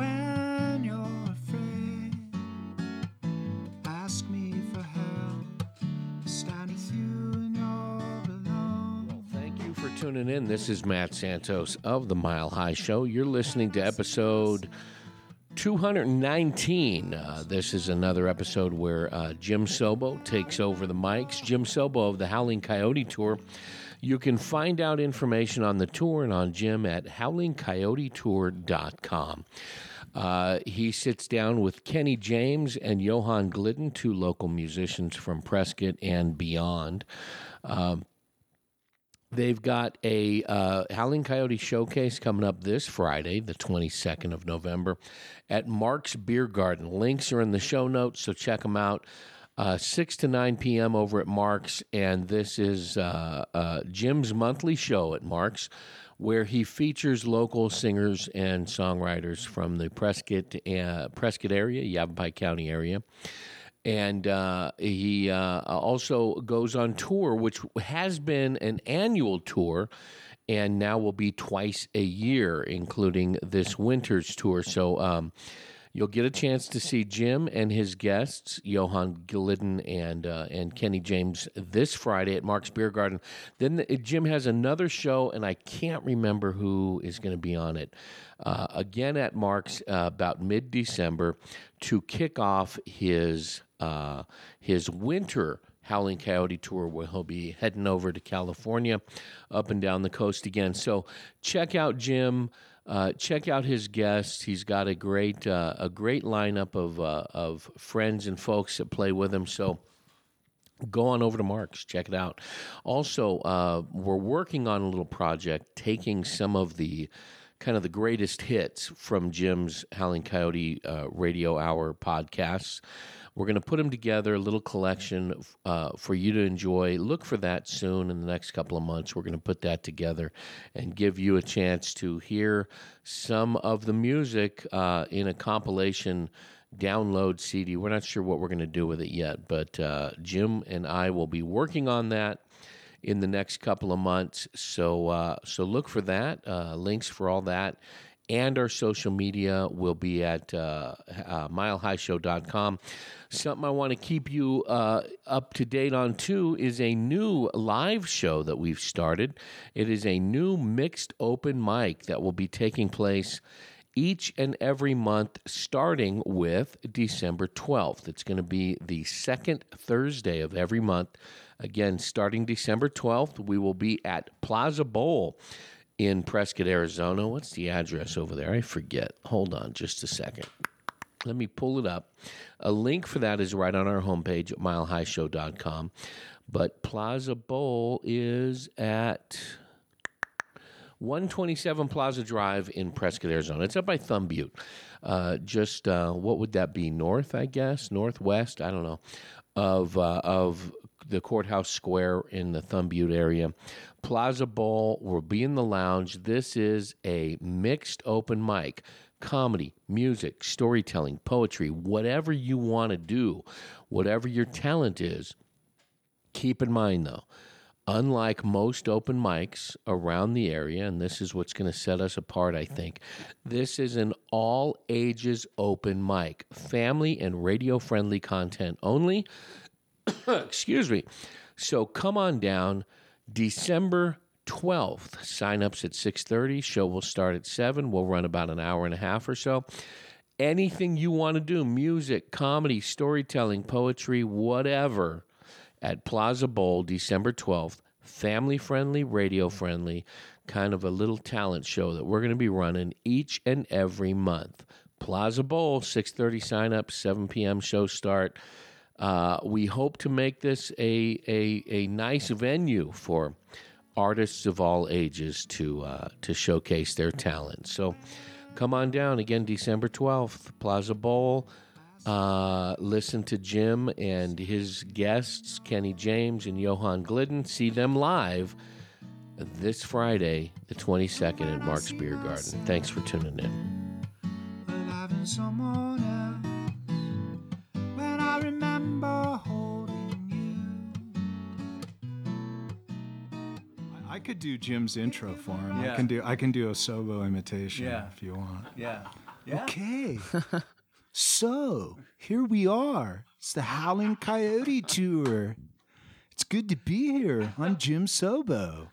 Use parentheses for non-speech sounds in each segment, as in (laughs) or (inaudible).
when you're afraid. Ask me for help. Stand with you when you're alone. Thank you for tuning in. This is Matt Santos of The Mile High Show. You're listening to episode 219. Uh, this is another episode where uh, Jim Sobo takes over the mics. Jim Sobo of the Howling Coyote Tour. You can find out information on the tour and on Jim at howlingcoyotetour.com. Uh, he sits down with Kenny James and Johan Glidden, two local musicians from Prescott and beyond. Um, They've got a uh, Howling Coyote showcase coming up this Friday, the 22nd of November, at Mark's Beer Garden. Links are in the show notes, so check them out. Uh, 6 to 9 p.m. over at Mark's, and this is uh, uh, Jim's monthly show at Mark's, where he features local singers and songwriters from the Prescott uh, Prescott area, Yavapai County area and uh, he uh, also goes on tour, which has been an annual tour, and now will be twice a year, including this winter's tour. So um, you'll get a chance to see Jim and his guests, Johan Glidden and uh, and Kenny James, this Friday at Mark's Beer Garden. Then the, Jim has another show, and I can't remember who is going to be on it. Uh, again at Mark's uh, about mid December to kick off his uh, his winter Howling Coyote tour, where he'll be heading over to California, up and down the coast again. So check out Jim. Uh, check out his guests. He's got a great uh, a great lineup of uh, of friends and folks that play with him. So go on over to Mark's, check it out. Also, uh, we're working on a little project, taking some of the kind of the greatest hits from Jim's Howling Coyote uh, Radio Hour podcasts. We're going to put them together, a little collection uh, for you to enjoy. Look for that soon in the next couple of months. We're going to put that together and give you a chance to hear some of the music uh, in a compilation download CD. We're not sure what we're going to do with it yet, but uh, Jim and I will be working on that in the next couple of months. So uh, so look for that. Uh, links for all that. And our social media will be at uh, uh, milehighshow.com. Something I want to keep you uh, up to date on too is a new live show that we've started. It is a new mixed open mic that will be taking place each and every month starting with December 12th. It's going to be the second Thursday of every month. Again, starting December 12th, we will be at Plaza Bowl in Prescott, Arizona. What's the address over there? I forget. Hold on just a second. Let me pull it up. A link for that is right on our homepage at milehighshow.com. But Plaza Bowl is at 127 Plaza Drive in Prescott, Arizona. It's up by Thumb Butte. Uh, just uh, what would that be? North, I guess, northwest. I don't know of uh, of the courthouse square in the Thumb Butte area. Plaza Bowl will be in the lounge. This is a mixed open mic. Comedy, music, storytelling, poetry, whatever you want to do, whatever your talent is. Keep in mind, though, unlike most open mics around the area, and this is what's going to set us apart, I think, this is an all ages open mic, family and radio friendly content only. (coughs) Excuse me. So come on down December 12th. Sign ups at 6:30. Show will start at 7. We'll run about an hour and a half or so. Anything you want to do, music, comedy, storytelling, poetry, whatever, at Plaza Bowl December 12th. Family friendly, radio friendly, kind of a little talent show that we're going to be running each and every month. Plaza Bowl, 6:30 sign up, 7 p.m. show start. Uh, we hope to make this a, a, a nice venue for artists of all ages to uh, to showcase their talent. So come on down again, December twelfth, Plaza Bowl. Uh, listen to Jim and his guests, Kenny James and Johan Glidden. See them live this Friday, the 22nd at Mark's Beer Garden. Thanks for tuning in. Remember holding you. I could do Jim's intro for him. Yeah. I can do I can do a Sobo imitation Yeah. if you want. Yeah, Okay. (laughs) so here we are. It's the Howling Coyote Tour. It's good to be here. I'm Jim Sobo.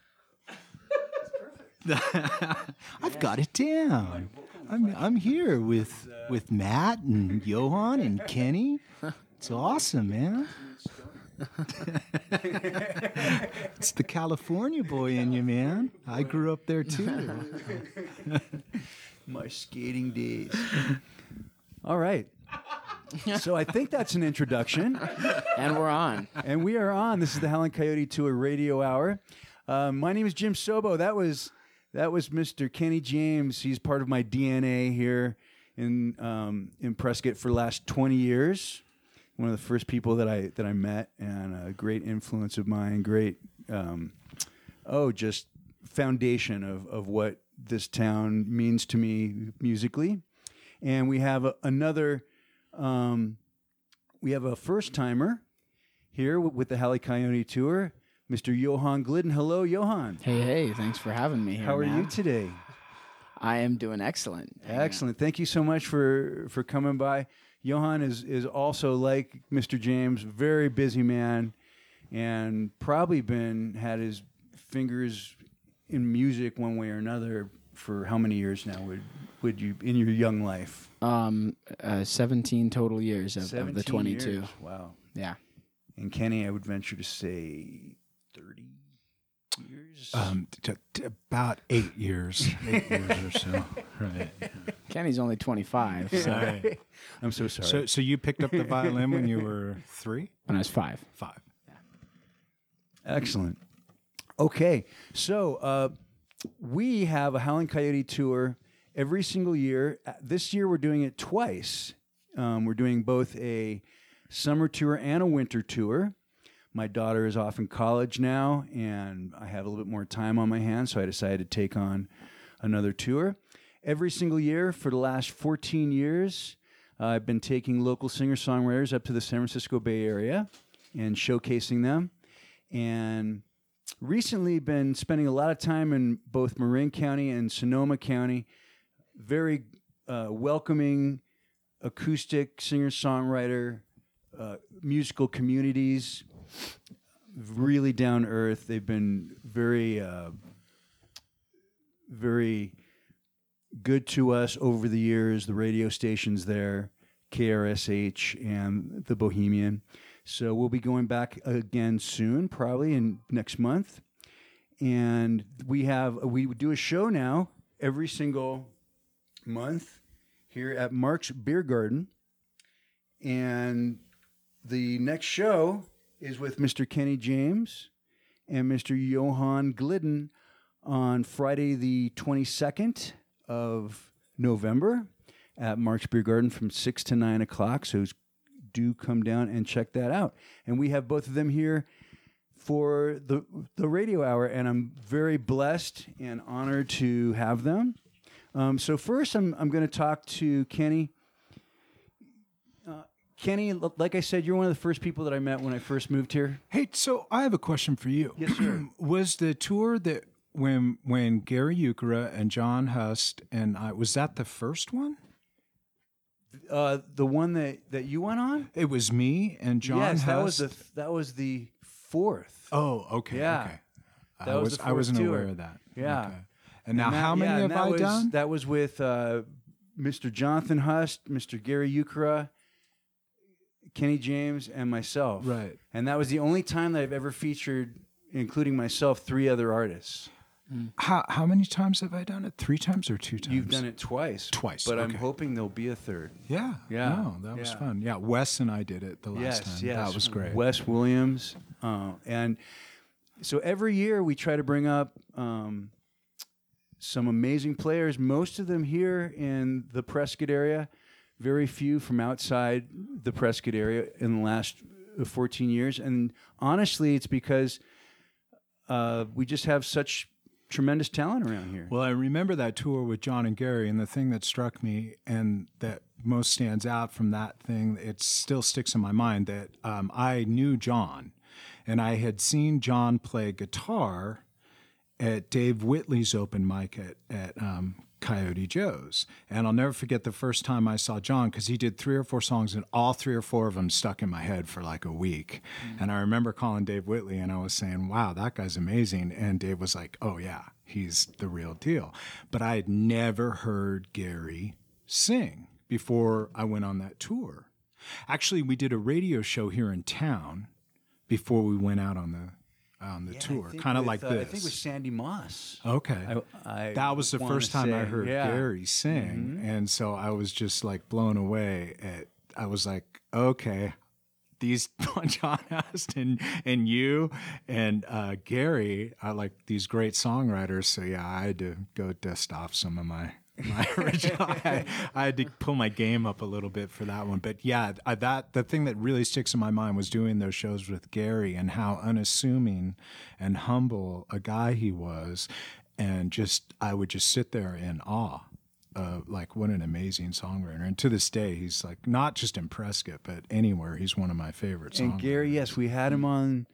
(laughs) I've got it down. I'm I'm here with with Matt and Johan and Kenny. It's awesome, man. it's the California boy in you, man. I grew up there too. (laughs) My skating days. All right. So I think that's an introduction. And we're on. and we are on. This is the Howling Coyote Tour Radio Hour. Uh, my name is Jim Sobo. That was that was Mr. Kenny James. He's part of my DNA here in um, in Prescott for the last twenty years. One of the first people that I that I met, and a great influence of mine. Great, um, oh, just foundation of of what this town means to me musically. And we have a, another. Um, we have a first timer here with the Howling Coyote Tour, Mr. Johan Glidden. Hello, Johan. Hey, hey, thanks for having me here. How are man. you today? I am doing excellent. Excellent. Thank you so much for for coming by. Johan is is also like Mr. James, very busy man, and probably been had his fingers in music one way or another for how many years now? Would would you in your young life? Um, uh, 17 total years of, of the 22. years. Wow. Yeah. And Kenny, I would venture to say thirty years. Um, t- t- about eight years, (laughs) eight years or so. Right. (laughs) Kenny's only 25 so Sorry. I'm so sorry. So, so you picked up the violin when you were three, when I was five. five. Yeah. Excellent. Okay, so uh, we have a Howling Coyote tour every single year. Uh, This year we're doing it twice. Um, we're doing both a summer tour and a winter tour. My daughter is off in college now, and I have a little bit more time on my hands, so I decided to take on another tour. Every single year for the last 14 years, uh, I've been taking local singer songwriters up to the San Francisco Bay Area and showcasing them. And recently been spending a lot of time in both Marin County and Sonoma County. Very uh, welcoming, acoustic singer songwriter, uh, musical communities. Really down earth. They've been very, uh, very good to us over the years. The radio stations there, KRSH and the Bohemian. So we'll be going back again soon, probably in next month. And we have we do a show now every single month here at Mark's Beer Garden. And the next show is with Mr. Kenny James and Mr. Johan Glidden on Friday the 22nd of November at Mark's Beer Garden from 6 to 9 o'clock. So do come down and check that out. And we have both of them here for the the radio hour, and I'm very blessed and honored to have them. Um, so first, I'm I'm going to talk to Kenny. Kenny, l- like I said, you're one of the first people that I met when I first moved here. Hey, so I have a question for you. Yes, sir. (clears throat) was the tour that when when Gary Euchra and John Hust and I was that the first one? Uh, the one that, that you went on? It was me and John yes, Hust. that was the that was the fourth. Oh, okay. Yeah. Okay. That I was was I wasn't fourth aware of that. Yeah. Okay. And now, that- how many yeah, have I was, done? That was with uh, Mr. Jonathan Hust, Mr. Gary Euchra, Kenny James, and myself. Right. And that was the only time that I've ever featured, including myself, three other artists. How how many times have I done it? Three times or two times? You've done it twice. Twice, But I'm hoping there'll be a third. Yeah. Yeah. No, that was fun. Yeah, Wes and I did it the last yes, time. yes. That was great. Wes Williams. Uh, and so every year we try to bring up um, some amazing players, most of them here in the Prescott area, very few from outside the Prescott area in the last uh, 14 years. And honestly, it's because uh, we just have such tremendous talent around here. Well, I remember that tour with John and Gary, and the thing that struck me and that most stands out from that thing, it still sticks in my mind that um, I knew John, and I had seen John play guitar at Dave Whitley's open mic at at um, Coyote Joe's. And I'll never forget the first time I saw John because he did three or four songs and all three or four of them stuck in my head for like a week. Mm. And I remember calling Dave Whitley and I was saying, wow, that guy's amazing. And Dave was like, oh, yeah, he's the real deal. But I had never heard Gary sing before I went on that tour. Actually, we did a radio show here in town before we went out on the on the Yeah, tour, kind of like uh, this. I think with Sandy Moss. Okay. I, I that was the first time I heard yeah. Mm-hmm. Gary sing. And so I was just like blown away at I was like, okay, these (laughs) John Aston and you and uh, Gary are like these great songwriters. So yeah, I had to go dust off some of my my (laughs) original. I, I had to pull my game up a little bit for that one. But yeah, I, that the thing that really sticks in my mind was doing those shows with Gary and how unassuming and humble a guy he was, and just I would just sit there in awe. Uh, like what an amazing songwriter, and to this day, he's like not just in Prescott, but anywhere. He's one of my favorite songwriters. And Gary, yes, we had him on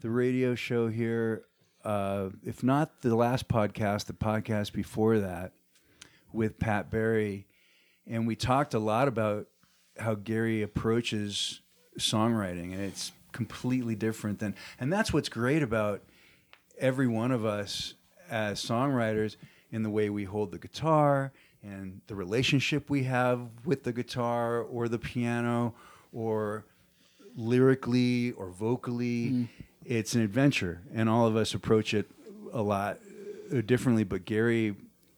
the radio show here. Uh, if not the last podcast, the podcast before that with Pat Barry, and we talked a lot about how Gary approaches songwriting, and it's completely different than. And that's what's great about every one of us as songwriters in the way we hold the guitar and the relationship we have with the guitar or the piano or lyrically or vocally. Mm-hmm. It's an adventure, and all of us approach it a lot differently. But Gary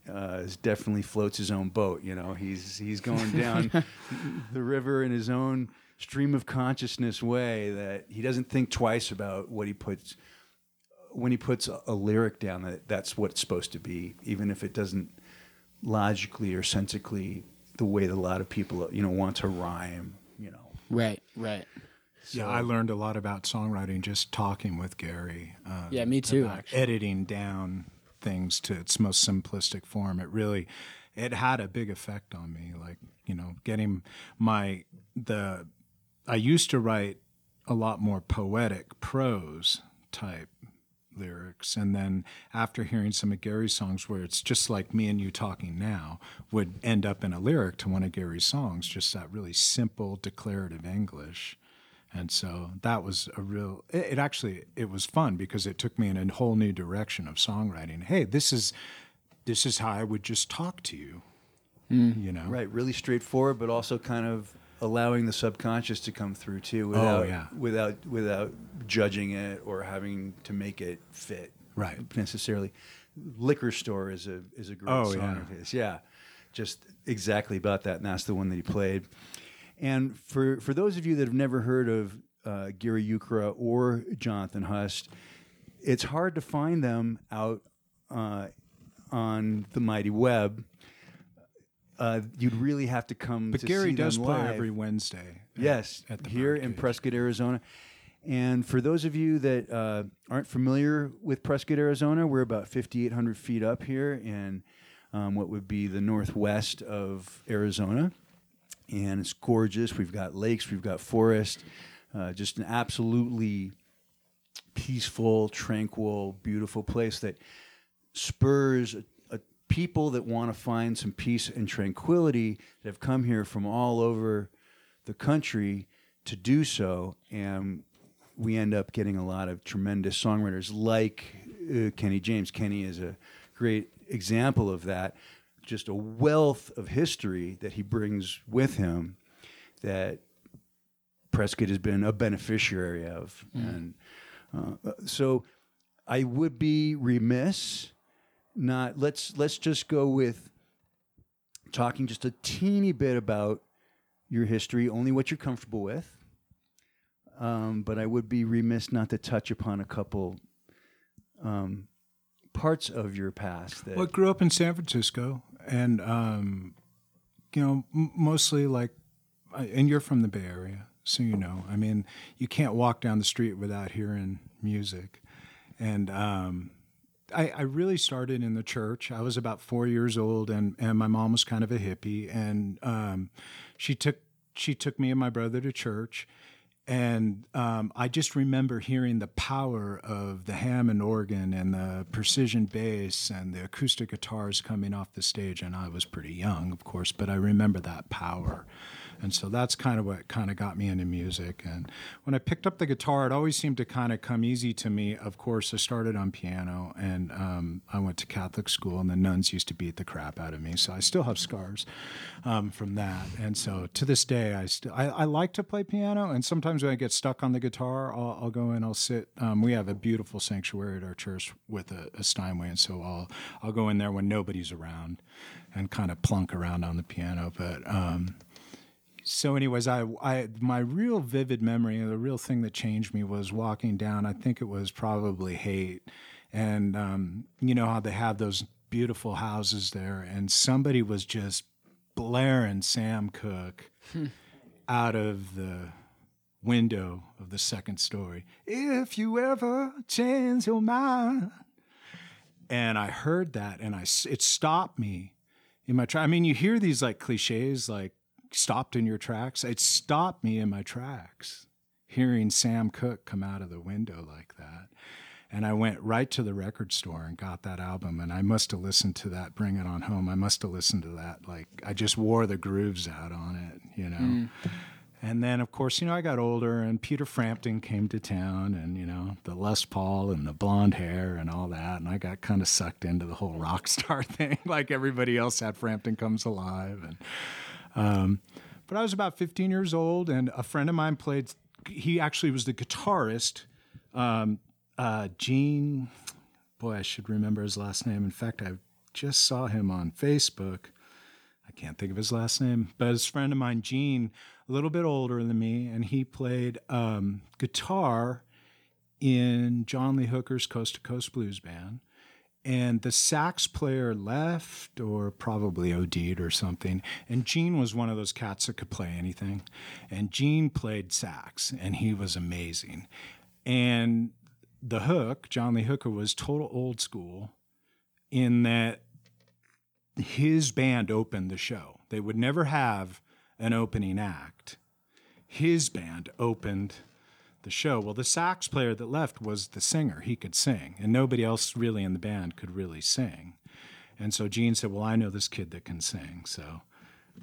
uh, is definitely floats his own boat. You know, he's he's going down (laughs) the river in his own stream of consciousness way that he doesn't think twice about what he puts when he puts a, a lyric down. That that's what it's supposed to be, even if it doesn't logically or sensically the way that a lot of people you know want to rhyme. You know, Right, right. yeah, I learned a lot about songwriting just talking with Gary. Uh, Yeah, me too, about. Editing down things to its most simplistic form. It really, it had a big effect on me. Like you know, getting my the, I used to write a lot more poetic prose type lyrics and then after hearing some of Gary's songs where it's just like me and you talking now would end up in a lyric to one of Gary's songs just that really simple declarative English and so that was a real it, it actually it was fun because it took me in a whole new direction of songwriting hey this is this is how I would just talk to you hmm. you know right? Really straightforward, but also kind of allowing the subconscious to come through too, oh, without yeah. without without judging it or having to make it fit Right. necessarily. Liquor store is a is a great Oh, song yeah. of his. Yeah, just exactly about that, and that's the one that he played. And for for those of you that have never heard of uh, Gary Ukra or Jonathan Hust, it's hard to find them out uh, on the mighty web. Uh, you'd really have to come. but to Gary see does play live. every Wednesday at- Yes, at the here in Prescott, Arizona. And for those of you that uh, aren't familiar with Prescott, Arizona, we're about 5,800 feet up here in um, what would be the northwest of Arizona. And it's gorgeous. We've got lakes, we've got forest, uh, just an absolutely peaceful, tranquil, beautiful place that spurs a, a people that want to find some peace and tranquility that have come here from all over the country to do so. And we end up getting a lot of tremendous songwriters like uh, Kenny James. Kenny is a great example of that. Just a wealth of history that he brings with him that Prescott has been a beneficiary of. And uh, so I would be remiss not let's let's just go with talking just a teeny bit about your history, only what you're comfortable with. Um, but I would be remiss not to touch upon a couple um, parts of your past that Well, I grew up in San Francisco, and um, you know, mostly like, and you're from the Bay Area, so you know. I mean, you can't walk down the street without hearing music, and um, I, I really started in the church. I was about four years old, and and my mom was kind of a hippie, and um, she took she took me and my brother to church. And um, I just remember hearing the power of the Hammond organ and the precision bass and the acoustic guitars coming off the stage. And I was pretty young, of course, but I remember that power. And so that's kind of what kind of got me into music. And when I picked up the guitar, it always seemed to kind of come easy to me. Of course, I started on piano and um, I went to Catholic school, and the nuns used to beat the crap out of me. So I still have scars um, from that. And so to this day, I, still I, I, like to play piano. And sometimes when I get stuck on the guitar, I'll, I'll go in, I'll sit. Um, we have a beautiful sanctuary at our church with a, a Steinway. And so I'll, I'll go in there when nobody's around and kind of plunk around on the piano. But um, so anyways I, I my real vivid memory the real thing that changed me was walking down i think it was probably Haight and um, you know how they have those beautiful houses there and somebody was just blaring sam cooke hmm. out of the window of the second story. If you ever change your mind. And i heard that and i it stopped me in my try i mean you hear these like cliches like stopped in your tracks. It stopped me in my tracks hearing Sam Cooke come out of the window like that. And I went right to the record store and got that album. And I must have listened to that, Bring It On Home. I must have listened to that. Like, I just wore the grooves out on it, you know. Mm. And then, of course, you know, I got older and Peter Frampton came to town and, you know, the Les Paul and the blonde hair and all that. And I got kind of sucked into the whole rock star (laughs) thing, like everybody else had Frampton Comes Alive. And, um, but I was about 15 years old, and a friend of mine played. He actually was the guitarist. Um, uh, Gene, boy, I should remember his last name. In fact, I just saw him on Facebook. I can't think of his last name, but his friend of mine, Gene, a little bit older than me, and he played um, guitar in John Lee Hooker's Coast to Coast Blues Band and the sax player left or probably OD'd or something. And Gene was one of those cats that could play anything. And Gene played sax, and he was amazing. And the hook, John Lee Hooker, was total old school in that his band opened the show. They would never have an opening act. His band opened the show. Well, the sax player that left was the singer. He could sing, and nobody else really in the band could really sing. And so Gene said, Well, I know this kid that can sing. So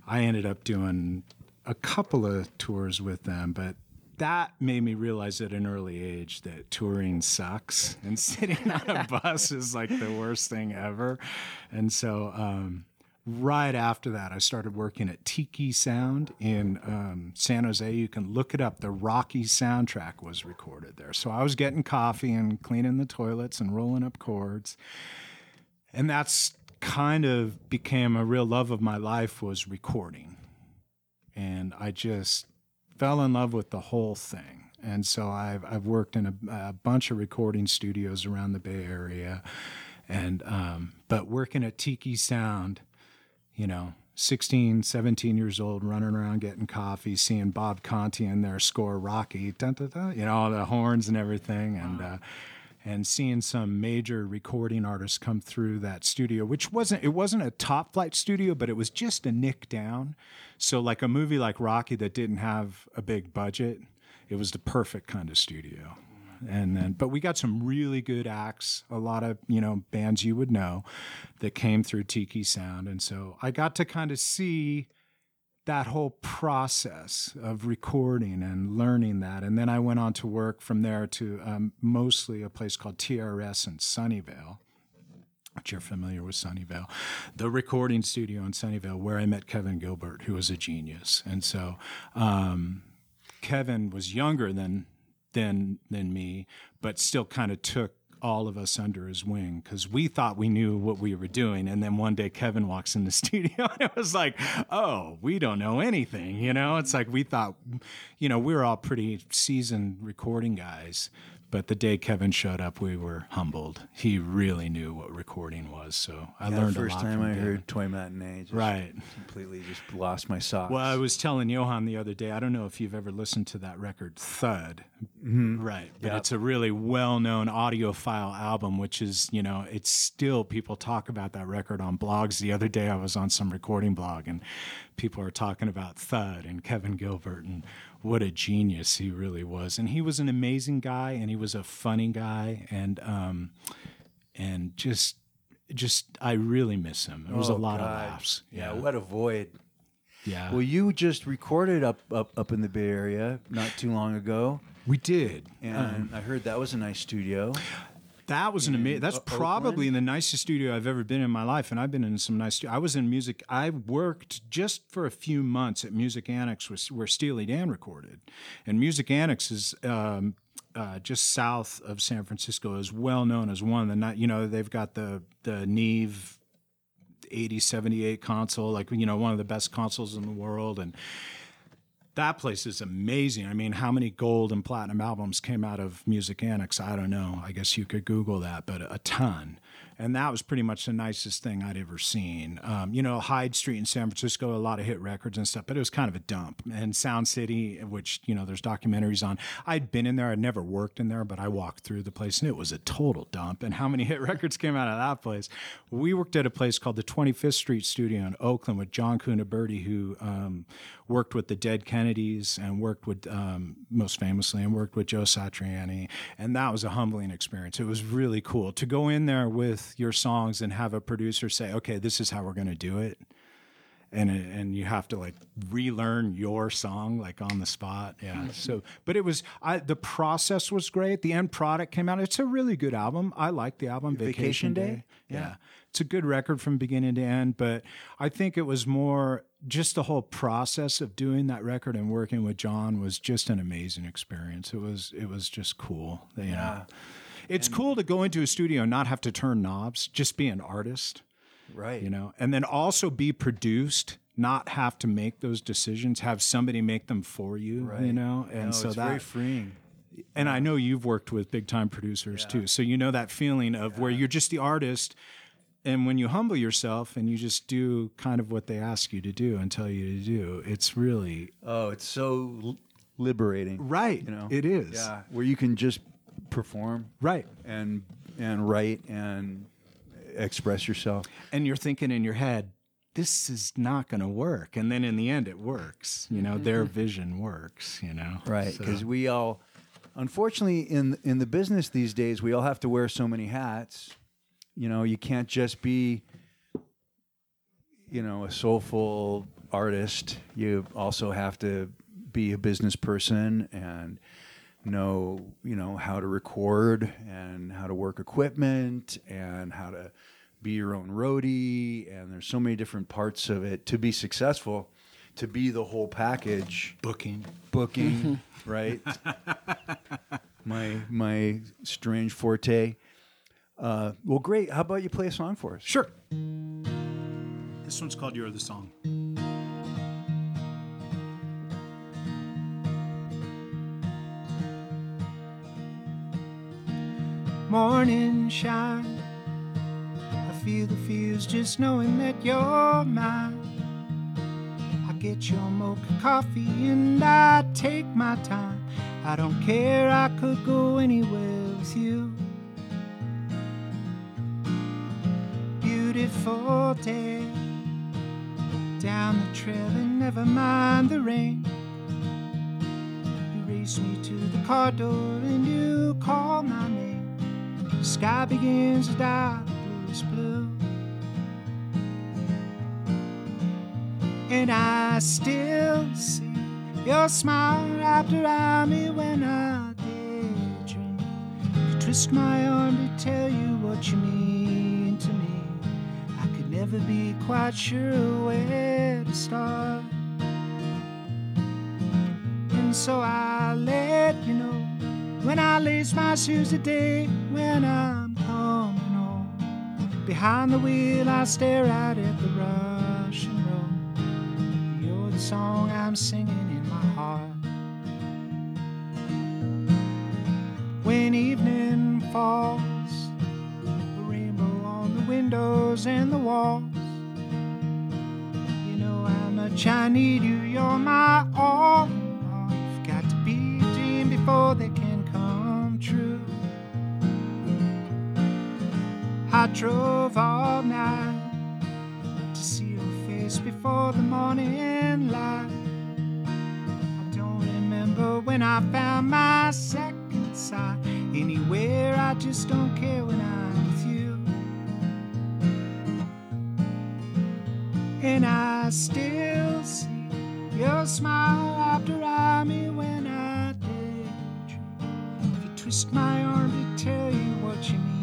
I ended up doing a couple of tours with them, but that made me realize at an early age that touring sucks and (laughs) sitting on a bus is like the worst thing ever. And so, um, right after that, I started working at Tiki Sound in um, San Jose. You can look it up. The Rocky soundtrack was recorded there. So I was getting coffee and cleaning the toilets and rolling up chords. And that's kind of became a real love of my life was recording. And I just fell in love with the whole thing. And so I've, I've worked in a, a bunch of recording studios around the Bay Area. And, um, but working at Tiki Sound, you know, 16, 17 years old, running around getting coffee, seeing Bob Conti in there score Rocky, dun, dun, dun, you know, all the horns and everything, and uh, and seeing some major recording artists come through that studio, which wasn't it wasn't a top flight studio, but it was just a nick down. So like a movie like Rocky that didn't have a big budget, it was the perfect kind of studio and then but we got some really good acts a lot of you know bands you would know that came through tiki sound and so i got to kind of see that whole process of recording and learning that and then i went on to work from there to um, mostly a place called trs in sunnyvale which you're familiar with Sunnyvale, the recording studio in Sunnyvale, where I met Kevin Gilbert, who was a genius. And so um, Kevin was younger than than than me, but still kind of took all of us under his wing because we thought we knew what we were doing. And then one day Kevin walks in the (laughs) studio and it was like, oh, we don't know anything. You know, it's like we thought, you know, we were all pretty seasoned recording guys. But the day Kevin showed up, we were humbled. He really knew what recording was, so I yeah, learned the first a lot. First time I him. heard Toy Matinee, just right? Completely just lost my socks. Well, I was telling Johan the other day. I don't know if you've ever listened to that record, Thud. Mm-hmm. Right, but yep. it's a really well-known audiophile album, which is you know it's still people talk about that record on blogs. The other day I was on some recording blog and people are talking about Thud and Kevin Gilbert and what a genius he really was. And he was an amazing guy, and he was a funny guy, and um, and just just I really miss him. There was a Oh, lot of laughs. Yeah, Yeah, what a void. yeah. Well, you just recorded up up up in the Bay Area not too long ago, we did. and I heard that was a nice studio. That was an amazing. That's O- probably the nicest studio I've ever been in my life, and I've been in some nice. Stu- I was in music. I worked just for a few months at Music Annex, where Steely Dan recorded, and Music Annex is um, uh, just south of San Francisco. is well known as one of the. ni- You know, they've got the the Neve 8078 console, like you know, one of the best consoles in the world, and that place is amazing. I mean, how many gold and platinum albums came out of Music Annex? I don't know. I guess you could Google that, but a ton. And that was pretty much the nicest thing I'd ever seen. Um, you know, Hyde Street in San Francisco, a lot of hit records and stuff, but it was kind of a dump. And Sound City, which, you know, there's documentaries on. I'd been in there, I'd never worked in there, but I walked through the place and it was a total dump. And how many (laughs) hit records came out of that place? We worked at a place called the 25th Street Studio in Oakland with John Cuniberti, who um, worked with the Dead Kennedys and worked with, um, most famously, and worked with Joe Satriani. And that was a humbling experience. It was really cool to go in there with your songs and have a producer say, okay, this is how we're going to do it. And, and you have to like relearn your song like on the spot yeah hmm. so but it was I the process was great the end product came out it's a really good album I like the album Vacation Vacation, Day? Day yeah. It's a good record from beginning to end, but I think it was more just the whole process of doing that record and working with John was just an amazing experience. It was it was just cool. You know. It's cool to go into a studio and not have to turn knobs, just be an artist, Right. you know, and then also be produced, not have to make those decisions, have somebody make them for you, Right. you know. And no, so it's that very freeing. and I know you've worked with big time producers too. So you know that feeling of where you're just the artist and when you humble yourself and you just do kind of what they ask you to do and tell you to do, it's really Oh, it's so liberating. right. You know. it is. Yeah, where you can just perform Right. and and write and express yourself. And you're thinking in your head, this is not going to work. And then in the end, it works. You know, their mm-hmm. vision works, you know? Right, So- because we all, unfortunately, in in the business these days, we all have to wear so many hats. You know, you can't just be, you know, a soulful artist. You also have to be a business person and know, you know, how to record and how to work equipment and how to be your own roadie. And there's so many different parts of it to be successful. To be the whole package, booking. booking, (laughs) right? (laughs) my my strange forte. Uh, well, great. How about you play a song for us? Sure. This one's called You're the Song. Morning shine. I feel the feels just knowing that you're mine. I get your mocha coffee and I take my time. I don't care, I could go anywhere with you. beautiful day. Down the trail and never mind the rain. You race me to the car door and you call my name. The sky begins to die, the bluest blue. And I still see your smile wrapped around me when I daydream. You twist my arm to tell you what you mean to me. I could never be quite sure where to start. And so I let you know when I lace my shoes today, when I'm coming home. Behind the wheel, I stare out at the Russian road. You're the song I'm singing in my heart. When evening falls, a rainbow on the windows and the walls. You know how much I need you, you're my all. You've got to be a dream before they I drove all night to see your face before the morning light. I don't remember when I found my second sight. Anywhere, I just don't care when I'm with you. And I still see your smile after I me when I daydream. If you twist my arm to tell you what you mean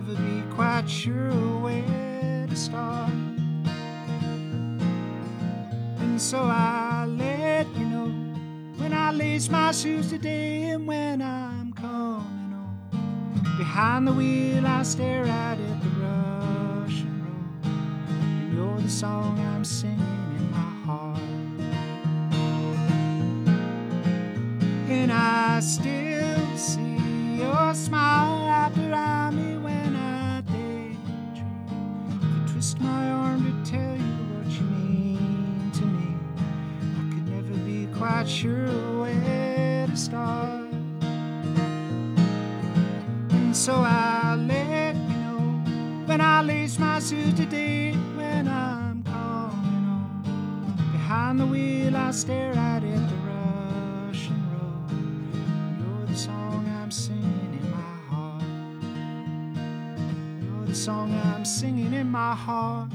never be quite sure where to start. And so I let you know when I lace my shoes today and when I'm coming home. Behind the wheel, I stare out at the Russian road. And you're the song I'm singing in my heart. And I still see your smile sure where to start. And so I let you know when I lace my shoes today when I'm coming home. Behind the wheel, I stare out at the Russian road. You're the song I'm singing in my heart. You're the song I'm singing in my heart.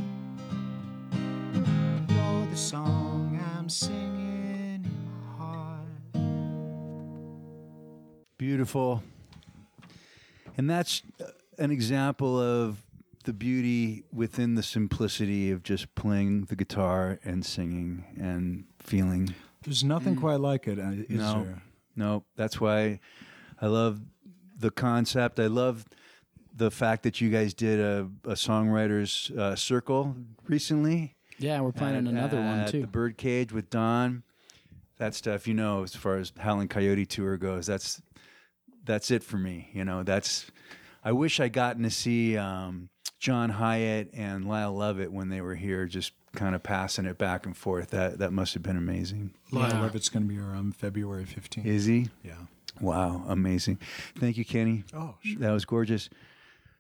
Beautiful. And that's uh, an example of the beauty within the simplicity of just playing the guitar and singing and feeling. There's nothing quite like it, uh, No. there? No, that's why I love the concept. I love the fact that you guys did a, a songwriters uh, circle recently. Yeah, we're planning at- another one at too. The Birdcage with Don. That stuff, you know, as far as Howling Coyote tour goes, that's that's it for me. You know, that's. I wish I gotten to see um, John Hiatt and Lyle Lovett when they were here, just kind of passing it back and forth. That that must have been amazing. Lyle Yeah. Lovett's going to be here on February 15th. Is he? yeah. Wow, amazing. Thank you, Kenny. Oh, sure. That was gorgeous.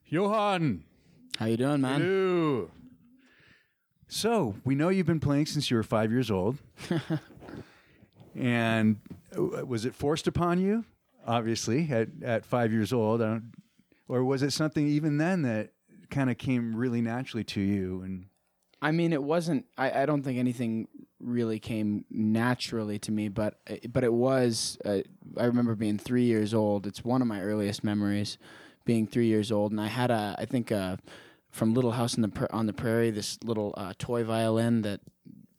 Johan. How you doing, man? Hello. So we know you've been playing since you were five years old, (laughs) and uh, was it forced upon you? Obviously, at at five years old, or was it something even then that kind of came really naturally to you? And I mean, it wasn't. I, I don't think anything really came naturally to me, but but it was. Uh, I remember being three years old. It's one of my earliest memories, being three years old, and I had a. I think uh, from Little House the Pra- on the Prairie, this little uh, toy violin that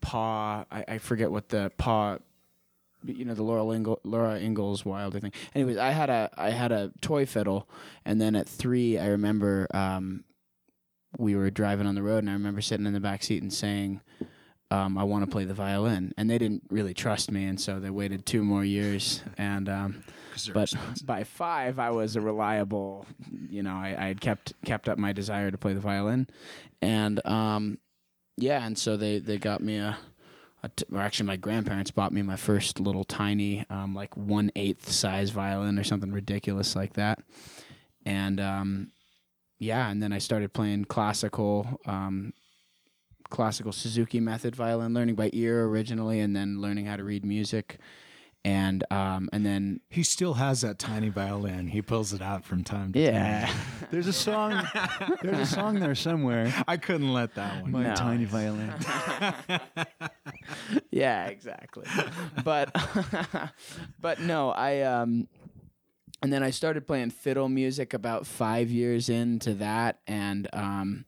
Pa. I, I forget what the Pa. You know the Laura Ingle, Laura Ingalls Wilder thing. Anyways, I had a I had a toy fiddle, and then at three, I remember um, we were driving on the road, and I remember sitting in the back seat and saying, um, "I want to play the violin." And they didn't really trust me, and so they waited two more years. And um, but expensive. by five, I was a reliable. You know, I, I had kept kept up my desire to play the violin, and um, yeah, and so they they got me a. t- or actually, my grandparents bought me my first little tiny, um, like one eighth size violin or something ridiculous like that, and um, yeah, and then I started playing classical, um, classical Suzuki method violin, learning by ear originally, and then learning how to read music, and um, and then He still has that tiny violin. He pulls it out from time to yeah, time. (laughs) there's a song, there's a song there somewhere. I couldn't let that one. My No. tiny violin. (laughs) (laughs) yeah, exactly. But but no, I um and then I started playing fiddle music about 5 years into that and um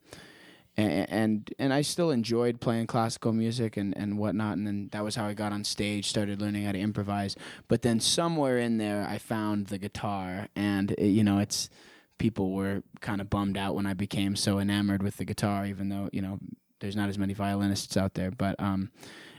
and and, and I still enjoyed playing classical music and, and whatnot. And then that was how I got on stage, started learning how to improvise. But then somewhere in there, I found the guitar, and it, you know, it's people were kind of bummed out when I became so enamored with the guitar, even though you know there's not as many violinists out there. But um,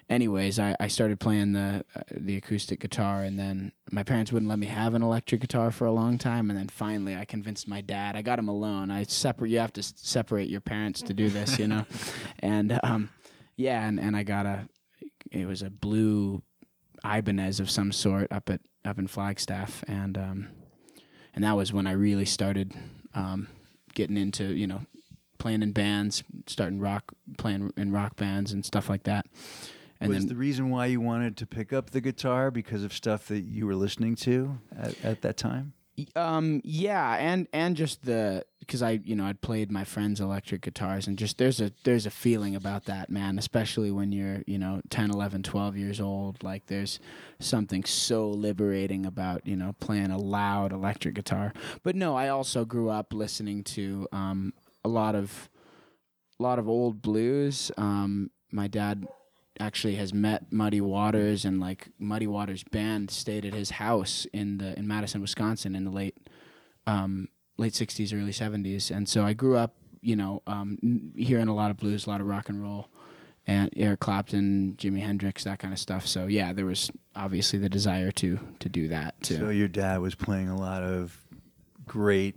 anyways, I, I started playing the uh, the acoustic guitar, and then my parents wouldn't let me have an electric guitar for a long time, and then finally I convinced my dad. I got him a loan. I separate. You have to separate your parents to do this, you know, (laughs) and um, yeah, and, and I got a. It was a blue Ibanez of some sort up at up in Flagstaff, and um, and that was when I really started um, getting into you know playing in bands, starting rock, playing in rock bands and stuff like that. And was then the reason why you wanted to pick up the guitar because of stuff that you were listening to at, at that time? Um, yeah, and and just the because I you know I'd played my friends' electric guitars and just there's a there's a feeling about that man, especially when you're you know 10, 11, 12 years old. Like there's something so liberating about you know playing a loud electric guitar. But no, I also grew up listening to um a lot of a lot of old blues. Um, my dad actually has met Muddy Waters and like Muddy Waters band stayed at his house in the in Madison, Wisconsin in the late um, late sixties, early seventies, and so I grew up, you know, um, hearing a lot of blues, a lot of rock and roll, and Eric Clapton, Jimi Hendrix, that kind of stuff. So yeah, there was obviously the desire to to do that too. So your dad was playing a lot of great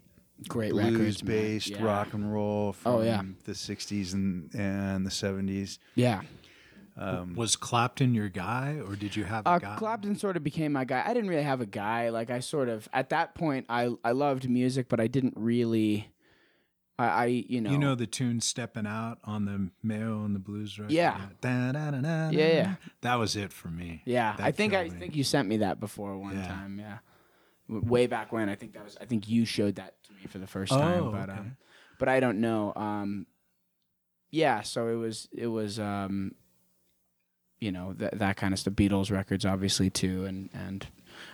Great records, blues-based Yeah. rock and roll from Oh, yeah. the '60s and and the '70s. Yeah. Was Clapton your guy, or did you have a Uh, guy? Clapton sort of became my guy. I didn't really have a guy. Like I sort of at that point, I I loved music, but I didn't really. I, I you know You know the tune "Stepping Out" on the Mayall and the Blues record. Yeah. Da-da-da-da-da. Yeah, yeah. That was it for me. Yeah, That I think I me. think you sent me that before one Yeah. time. Yeah, way back when. I think that was. I think you showed that to me for the first time. Oh, but okay. um, but I don't know. Um, yeah, so it was it was um, you know that that kind of stuff. Beatles records, obviously too, and and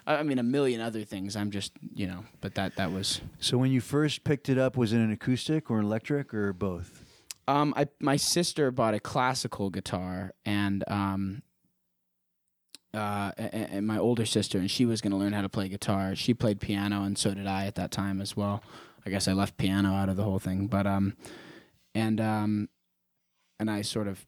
I mean a million other things. I'm just you know, but that that was. So when you first picked it up, was it an acoustic or electric or both? Um, I my sister bought a classical guitar, and um, uh, and my older sister, and she was going to learn how to play guitar. She played piano, and so did I at that time as well. I guess I left piano out of the whole thing, but um, and um, and I sort of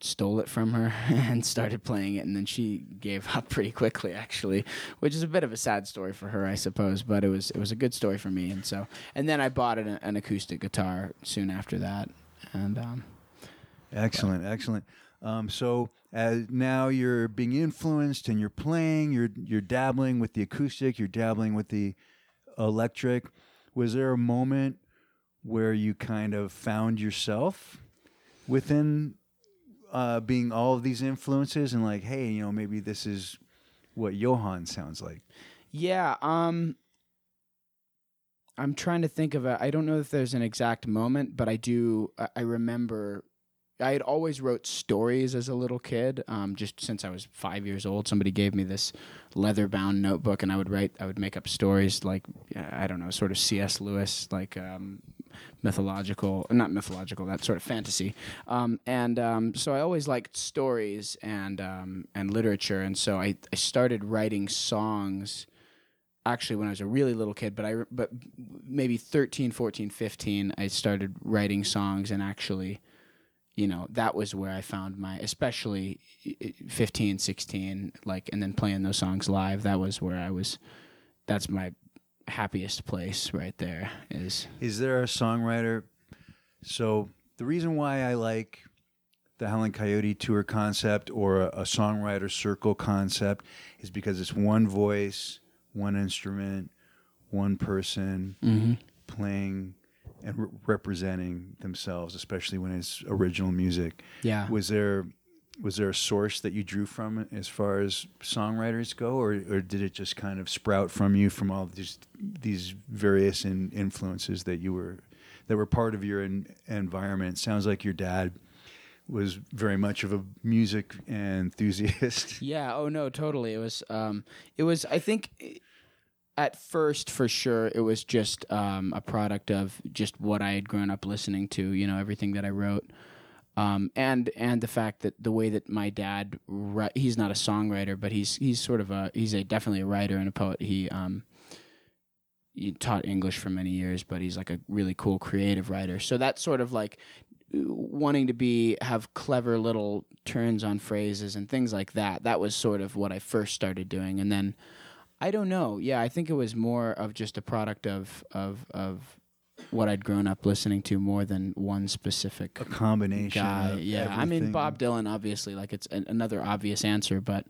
stole it from her (laughs) and started playing it, and then she gave up pretty quickly, actually, which is a bit of a sad story for her, I suppose. But it was it was a good story for me, and so and then I bought an, an acoustic guitar soon after that, and um, Excellent, excellent. Um, so as now you're being influenced and you're playing, you're you're dabbling with the acoustic, you're dabbling with the electric. Was there a moment where you kind of found yourself within uh, being all of these influences and like, hey, you know, maybe this is what Johan sounds like? Yeah, um I'm trying to think of a I don't know if there's an exact moment, but I do I- remember I had always wrote stories as a little kid. Um, just since I was five years old, somebody gave me this leather-bound notebook, and I would write. I would make up stories like I don't know, sort of C.S. Lewis, like um, mythological, not mythological, that sort of fantasy. Um, and um, so I always liked stories and um, and literature, and so I, I started writing songs actually when I was a really little kid, but I but maybe 13, 14, 15, I started writing songs and actually you know, that was where I found my especially i- 15, 16 like and then playing those songs live, that was where I was that's my happiest place right there is Is there a songwriter? So the reason why I like the Howling Coyote tour concept or a, a songwriter circle concept is because it's one voice, one instrument, one person mm-hmm. playing and re- representing themselves, especially when it's original music. yeah. Was there was there a source that you drew from as far as songwriters go, or, or did it just kind of sprout from you from all these these various in, influences that you were that were part of your en- environment? Sounds like your dad was very much of a music enthusiast. (laughs) Yeah. Oh no, totally. It was. Um. It was. I think. At first, for sure, it was just um, a product of just what I had grown up listening to. You know, everything that I wrote, um, and and the fact that the way that my dad, he's not a songwriter, but he's he's sort of a he's a definitely a writer and a poet. He um. He taught English for many years, but he's like a really cool creative writer. So that's sort of like wanting to be have clever little turns on phrases and things like that. That was sort of what I first started doing, and then I don't know. Yeah, I think it was more of just a product of of of what I'd grown up listening to more than one specific a combination. guy. Yeah, I mean. Bob Dylan, obviously, like it's an, another obvious answer, but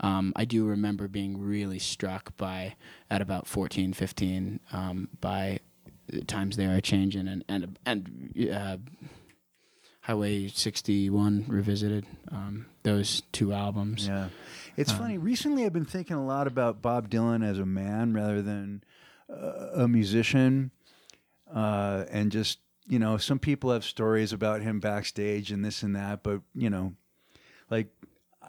um, I do remember being really struck by at about 14, 15, um, by the times they are changing and and and uh, Highway 61 Revisited. Um, those two albums. Yeah. It's funny. Recently, I've been thinking a lot about Bob Dylan as a man rather than uh, a musician. Uh, and just, you know, some people have stories about him backstage and this and that, but, you know, like,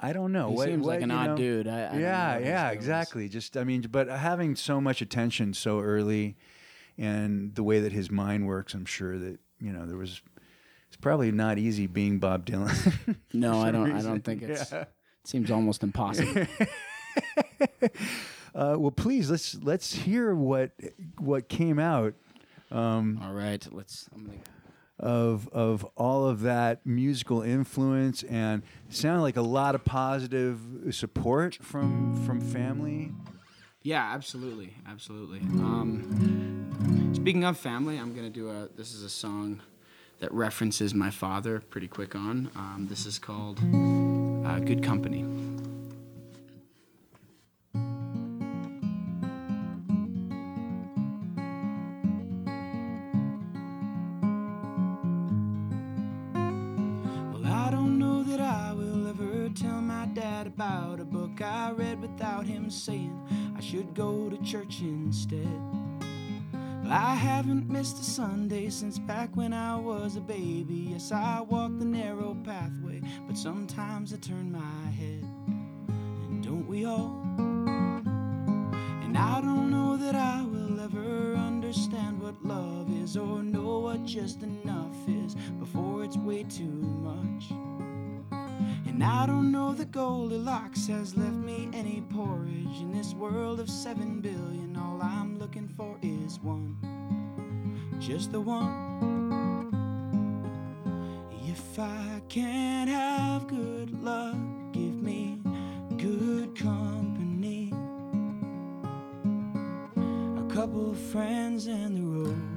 I don't know. He What- seems what, like an odd know? dude. I, I yeah, yeah, exactly. Just, I mean, but having so much attention so early and the way that his mind works, I'm sure that, you know, there was, it's probably not easy being Bob Dylan. (laughs) No, I don't. I don't think it's. Yeah. It seems almost impossible. (laughs) Uh, well, please let's let's hear what what came out um, All right, let's. I'm gonna. of of all of that musical influence and it sounded like a lot of positive support from from family. Yeah, absolutely, absolutely. Um, speaking of family, I'm gonna do a. This is a song that references my father. Pretty quick on. Um, this is called uh, "Good Company." Him saying I should go to church instead. I haven't missed a Sunday since back when I was a baby. Yes, I walk the narrow pathway, but sometimes I turn my head. And don't we all? And I don't know that I will ever understand what love is or know what just enough is before it's way too much. And I don't know that Goldilocks has left me any porridge in this world of seven billion. All I'm looking for is one, just the one. If I can't have good luck, give me good company. A couple friends and the road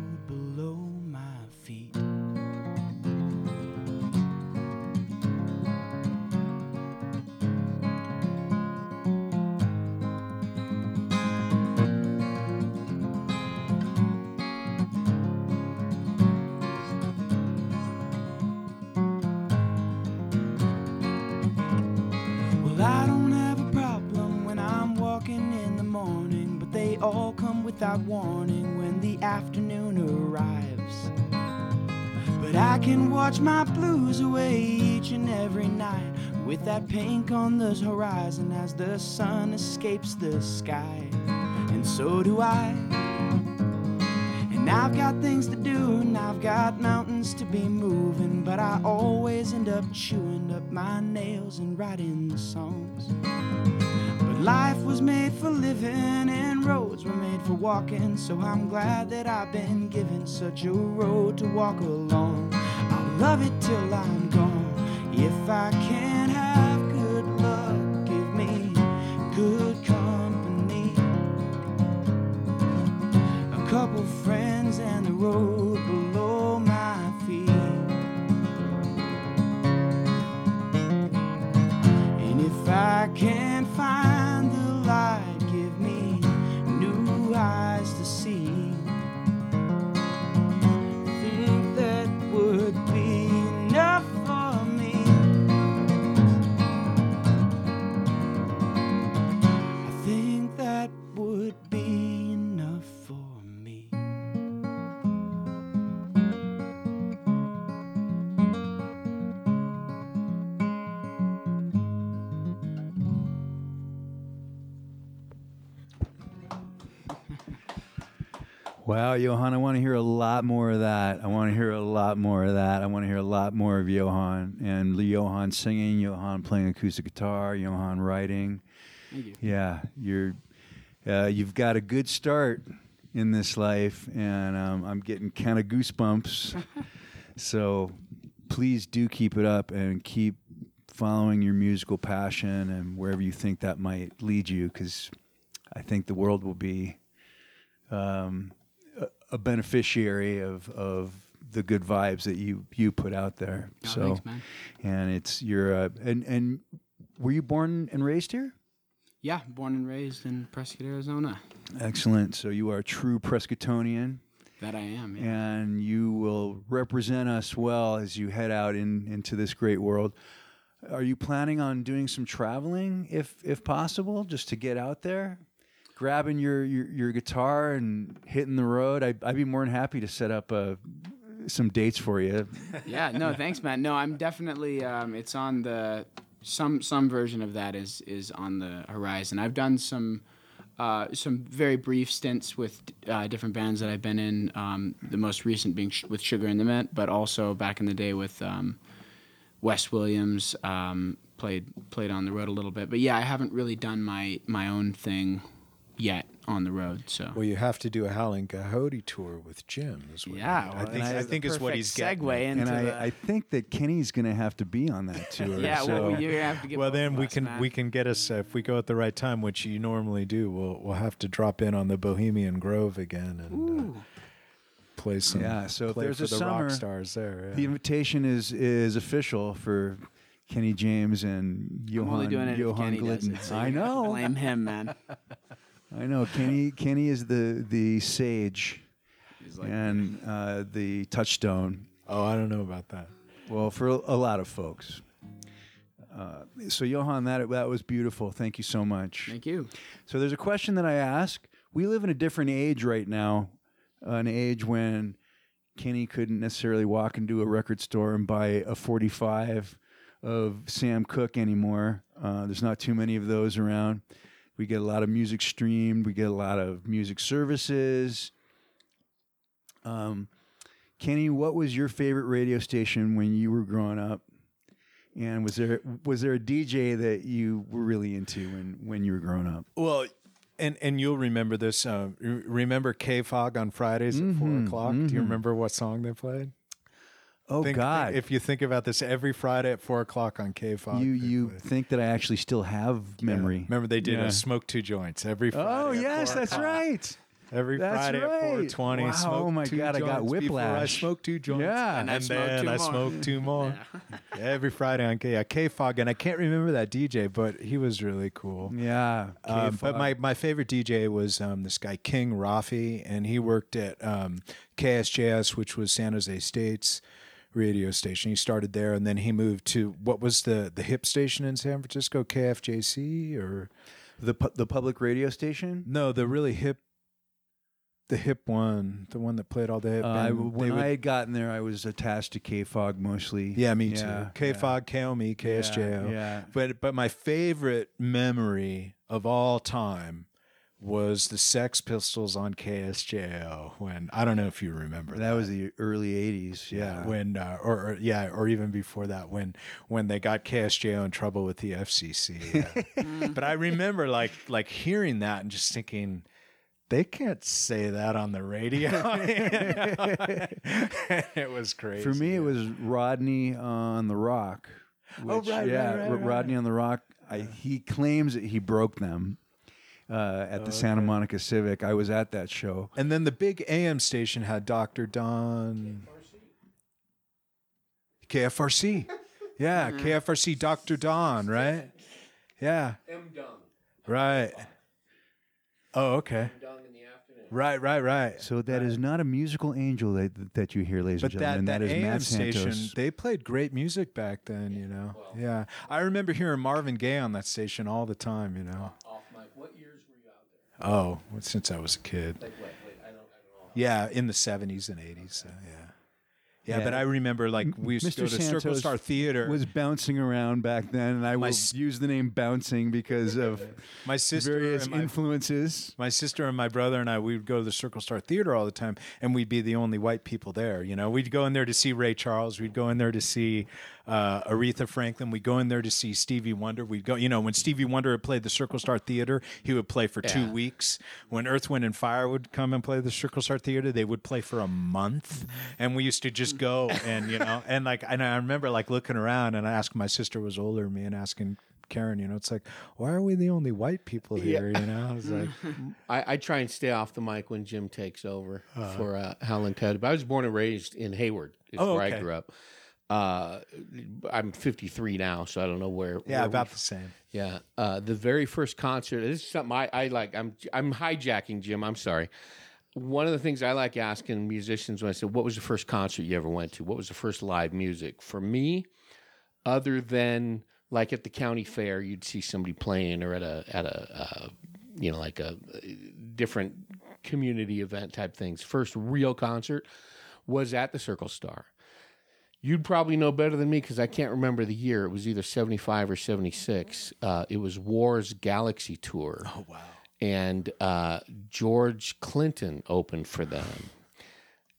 all come without warning when the afternoon arrives. But I can watch my blues away each and every night with that pink on the horizon as the sun escapes the sky. And so do I. And I've got things to do, and I've got mountains to be moving, but I always end up chewing up my nails and writing the songs. Life was made for living, and roads were made for walking, so I'm glad that I've been given such a road to walk along. I'll love it till I'm gone. If I can't have good luck, give me good company a couple friends and the road below my feet. And if I can't Wow, Johan, I want to hear a lot more of that. I want to hear a lot more of that. I want to hear a lot more of Johan and Johan singing, Johan playing acoustic guitar, Johan writing. Thank you. Yeah, you're uh, you've got a good start in this life, and um, I'm getting kind of goosebumps. (laughs) so please do keep it up and keep following your musical passion and wherever you think that might lead you, because I think the world will be um, a, beneficiary of of the good vibes that you you put out there. Oh, so, thanks, man. and it's you're uh, and and were you born and raised here? Yeah, born and raised in Prescott, Arizona. Excellent. So you are a true Prescottonian. That I am. Yeah. and you will represent us well as you head out in, into this great world. Are you planning on doing some traveling, if if possible, just to get out there, grabbing your your, your guitar and hitting the road? I, I'd be more than happy to set up uh, some dates for you. (laughs) yeah. No, thanks, man. No, I'm definitely. Um, it's on the some some version of that is is on the horizon. I've done some. Uh, some very brief stints with uh, different bands that I've been in. Um, the most recent being sh- with Sugar in the Mint, but also back in the day with um, Wes Williams. Um, played played on the road a little bit, but yeah, I haven't really done my my own thing yet on the road. So Well, you have to do a Howling Coyote tour with Jim. Is what yeah, well, I think that's I think is what he's getting. segue into and the, I, I think that Kenny's going to have to be on that tour. (laughs) yeah. so. well, you're gonna have to get. Well, then we can man. we can get us uh, if we go at the right time, which you normally do. We'll we'll have to drop in on the Bohemian Grove again and uh, play some. Yeah, so if there's for a the summer, rock stars there. The invitation is is official for Kenny James and Johan. I'm only doing it if Johan Kenny does Glidden. it. so I know, Blame him, man. (laughs) I know. Kenny Kenny is the the sage like, and uh, the touchstone. Oh, I don't know about that. Well, for a lot of folks. Uh, so Johan, that that was beautiful. Thank you so much. Thank you. So there's a question that I ask. We live in a different age right now, an age when Kenny couldn't necessarily walk into a record store and buy a 45 of Sam Cooke anymore. Uh, there's not too many of those around. We get a lot of music streamed. We get a lot of music services. Um, Kenny, what was your favorite radio station when you were growing up? And was there was there a DJ that you were really into when when you were growing up? Well, and and you'll remember this. Uh, remember KFOG on Fridays at four o'clock. Do you remember what song they played? Oh Think- God! If you think about this, every Friday at four o'clock on KFOG, you you played. think that I actually still have memory? Remember they did Yeah. a smoke two joints every Friday. Oh at yes, 4 that's o'clock. right. Every That's Friday at four twenty. Wow, Smoke oh my two God, I got joints before I whiplash. smoked two joints. Yeah. and, And I smoked then two I more. smoked two more. (laughs) Every Friday on K. Yeah, KFOG, and I can't remember that DJ, but he was really cool. Yeah, Um, but my, my favorite DJ was um, this guy King Rafi, and he worked at um, KSJS, which was San Jose State's radio station. He started there, and then he moved to what was the the hip station in San Francisco, KFJC, or the pu- the public radio station. no, the really hip, the hip one, the one that played all the hip. Uh, they when would- I had gotten there, I was attached to KFOG mostly. yeah, me Yeah, too. KFOG, KOME, KSJO. Yeah, yeah. But but my favorite memory of all time was the Sex Pistols on KSJO. When I don't know if you remember that. That was the early '80s. yeah, Yeah, when uh, or, or yeah, or even before that, when when they got KSJO in trouble with the FCC. yeah. (laughs) but I remember like like hearing that and just thinking, they can't say that on the radio. (laughs) (laughs) it was crazy. For me, it was Rodney on the Rock. Oh, which- right, yeah, right, right, Rodney on the Rock. I, he claims that he broke them uh, at the Santa Monica Civic. I was at that show. And then the big AM station had Dr. Don. KFRC. Yeah, KFRC Dr. Don, right? Yeah. M Dung. Right. Oh, okay. Dung in the afternoon. Right, right, right. So that is not a musical angel that that you hear, ladies But and that, gentlemen. that is AM Matt station, Santos. they played great music back then, you know. Yeah. I remember hearing Marvin Gaye on that station all the time, you know. Off mic. What years were you out there? Oh, since I was a kid. Like, wait, wait. I don't, I don't. Yeah, in the 70s and 80s. So, yeah. yeah. Yeah. but I remember like we used to go to Circle Star Theater. was bouncing around back then, and I will s- use the name bouncing because of (laughs) my sister various and my, influences. my sister and my brother and I we would go to the Circle Star Theater all the time, and we'd be the only white people there. You know, we'd go in there to see Ray Charles. We'd go in there to see uh, Aretha Franklin. We'd go in there to see Stevie Wonder. We'd go, you know, when Stevie Wonder had played the Circle Star Theater, he would play for two weeks. When Earth, Wind, and Fire would come and play the Circle Star Theater, they would play for a month, and we used to just go and you know, and like, and I remember like looking around, and I asked my sister was older than me, and asking. Karen, you know, it's like, why are we the only white people here? You know, I was like, (laughs) I, I try and stay off the mic when Jim takes over for uh, Howlin' Coyote. But I was born and raised in Hayward. Is Oh, where okay. I grew up. Uh, I'm 53 now, so I don't know where. yeah, where about we- the same. Yeah, uh, the very first concert. This is something I, I like. I'm I'm hijacking Jim. I'm sorry. one of the things I like asking musicians when I said, "What was the first concert you ever went to? What was the first live music?" For me, other than like at the county fair, you'd see somebody playing, or at a at a uh, you know like a different community event type things. First real concert was at the Circle Star. You'd probably know better than me because I can't remember the year. It was either 75 or 76. Uh, it was War's Galaxy Tour. Oh wow. And uh, George Clinton opened for them.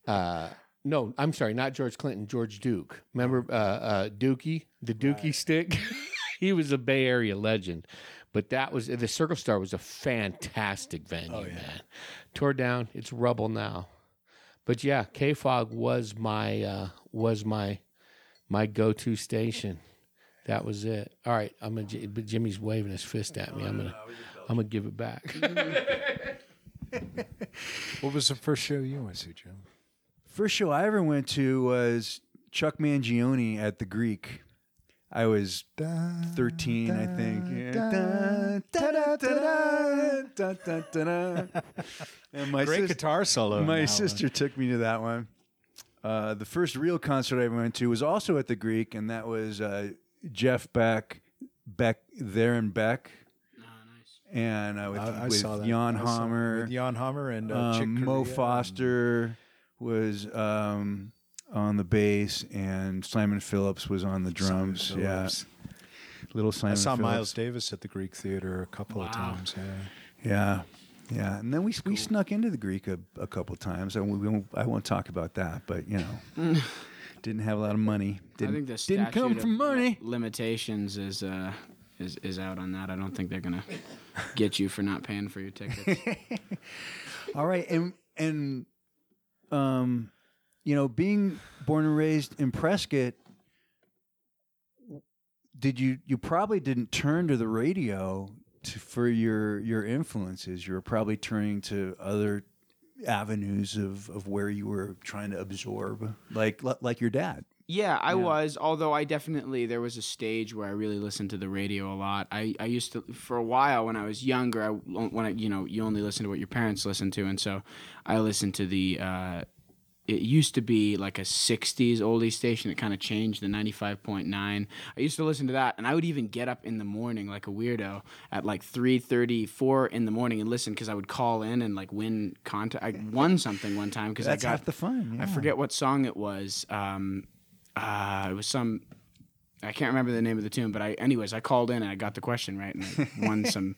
Uh, no, I'm sorry, not George Clinton, George Duke. Remember uh, uh, Dukey, the Dukey stick? (laughs) he was a Bay Area legend. But that was, the Circle Star was a fantastic venue, man. Tore down, it's rubble now but yeah, KFOG was my uh, was my my go to station. That was it. All right, I'm gonna. But Jimmy's waving his fist at me. I'm gonna. I'm gonna give it back. (laughs) What was the first show you went to, Jim? First show I ever went to was Chuck Mangione at the Greek. I was 13, I think. Yeah. And my Great sis- guitar solo. My that sister took me to that one. Uh, the first real concert I went to was also at the Greek, and that was uh, Jeff Beck, Beck there and Beck, and uh, with, one. I, I with saw that. Jan I saw- Hammer, with Jan Hammer and uh, Chick um, Mo Corea Foster was um, on the bass, and Simon Phillips was on the drums. Simon Yeah, Phillips. Little Simon. I saw Phillips. Miles Davis at the Greek Theater a couple of times. Yeah. Yeah, yeah, and then we we snuck into the Greek a, a couple times, and we, we won't, I won't talk about that, but you know, (laughs) didn't have a lot of money. Didn't, I think the didn't statute come of from money. limitations is uh is is out on that. I don't think they're gonna get you for not paying for your tickets. (laughs) All right, and and um, you know, being born and raised in Prescott, did you you probably didn't turn to the radio to, for your your influences? You were probably turning to other avenues of of where you were trying to absorb, like like your dad. Yeah, I was. Although I definitely there was a stage where I really listened to the radio a lot. I, I used to for a while when I was younger. I when I, you know you only listen to what your parents listen to, and so I listened to the. Uh, it used to be like a '60s oldie station. It kind of changed to 95.9. I used to listen to that, and I would even get up in the morning like a weirdo at like 3:30, 4 in the morning, and listen because I would call in and like win contact. I won something one time because I got half the fun. I forget what song it was. Um, uh, it was some. I can't remember the name of the tune, but I, anyways, I called in and I got the question right and I won (laughs) some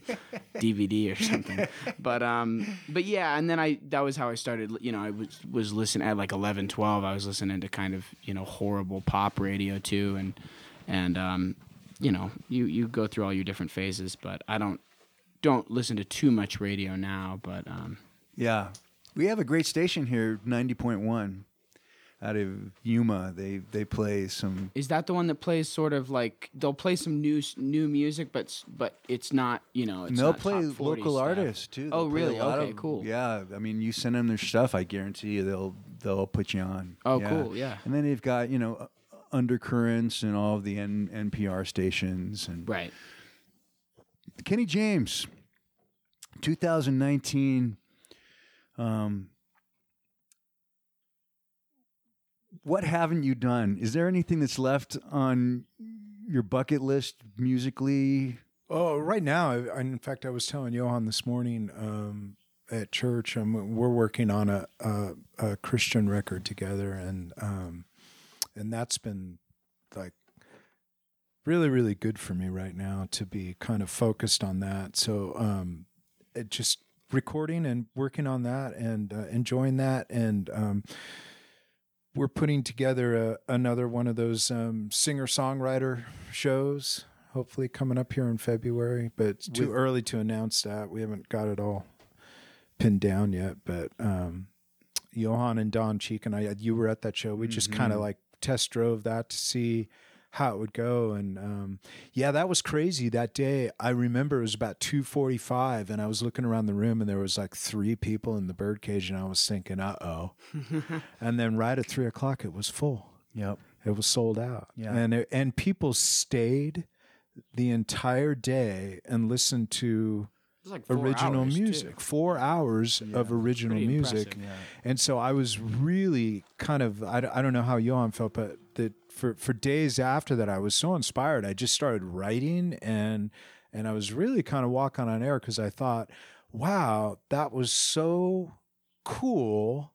DVD or something. But um, but yeah, and then I that was how I started. You know, I was was listening at like 11, 12. I was listening to kind of you know horrible pop radio too, and and um, you know, you you go through all your different phases. But I don't don't listen to too much radio now. But um, Yeah, we have a great station here, ninety point one, out of Yuma. They they play some. Is that the one that plays sort of like they'll play some new new music, but but it's not you know it's they'll play top 40 local stuff. artists too. Oh, They'll play really? Okay, of- cool. Yeah, I mean, you send them their stuff, I guarantee you they'll they'll put you on. Oh, Yeah. cool, yeah. And then they've got you know undercurrents and all of the N- NPR stations and Right. Kenny James, 2019. Um, what haven't you done? Is there anything that's left on your bucket list musically? Oh, right now, in fact, I was telling Johan this morning um, at church. Um, we're working on a, a, a Christian record together, and um, and that's been like really, really good for me right now to be kind of focused on that. So, um, it just recording and working on that and uh, enjoying that, and um, we're putting together a, another one of those um, singer songwriter shows. Hopefully, coming up here in February, but it's too With- early to announce that. We haven't got it all pinned down yet. But um, Johan and Don Cheek and I, you were at that show. We just kind of like test drove that to see how it would go, and um, yeah, that was crazy. That day, I remember it was about two forty-five, and I was looking around the room, and there was like three people in the birdcage, and I was thinking, "Uh oh," (laughs) and then right at three o'clock, it was full. Yep. It was sold out. Yeah. And it, and people stayed the entire day and listened to It's like four original hours, too. music, four hours of original music. impressive. And so I was really kind of, I, I don't know how Johan felt, but that for, for days after that, I was so inspired. I just started writing and, and I was really kind of walking on air because I thought, wow, that was so cool.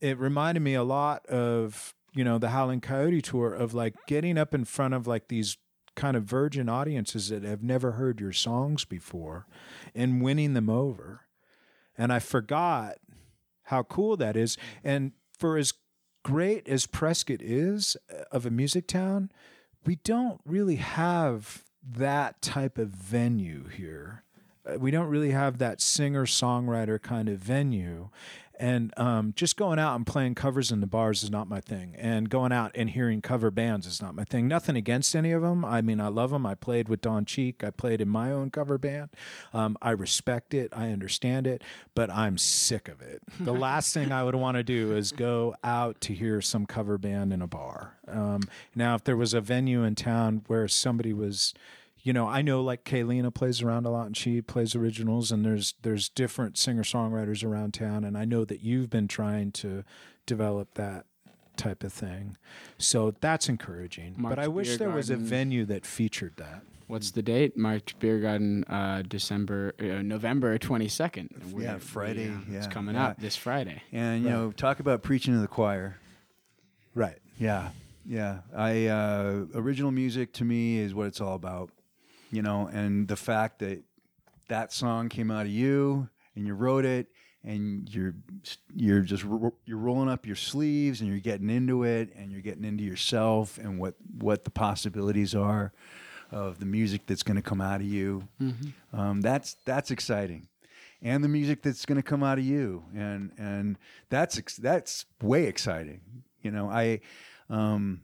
It reminded me a lot of, you know, the Howling Coyote tour of like getting up in front of like these kind of virgin audiences that have never heard your songs before and winning them over. And I forgot how cool that is. And for as great as Prescott is uh, of a music town, we don't really have that type of venue here. Uh, We don't really have that singer songwriter kind of venue. And um, just going out and playing covers in the bars is not my thing. And going out and hearing cover bands is not my thing. Nothing against any of them. I mean, I love them. I played with Don Cheek. I played in my own cover band. Um, I respect it. I understand it. But I'm sick of it. The (laughs) last thing I would want to do is go out to hear some cover band in a bar. Um, now, if there was a venue in town where somebody was you know, I know like Kaylina plays around a lot and she plays originals and there's there's different singer songwriters around town and I know that you've been trying to develop that type of thing. So that's encouraging. Mark's but I wish Beer there was a venue that featured that. What's the date? Marks Beer Garden, uh, December, uh, November twenty second. Yeah, Friday, it's yeah, coming yeah. up this Friday. And you know, talk about preaching to the choir. Right. Yeah, yeah. I uh, original music to me is what it's all about, you know. And the fact that that song came out of you and you wrote it, and you're you're just you're rolling up your sleeves and you're getting into it, and you're getting into yourself and what what the possibilities are of the music that's going to come out of you. Um, that's that's exciting. And the music that's going to come out of you, and and that's that's way exciting. You know, I um,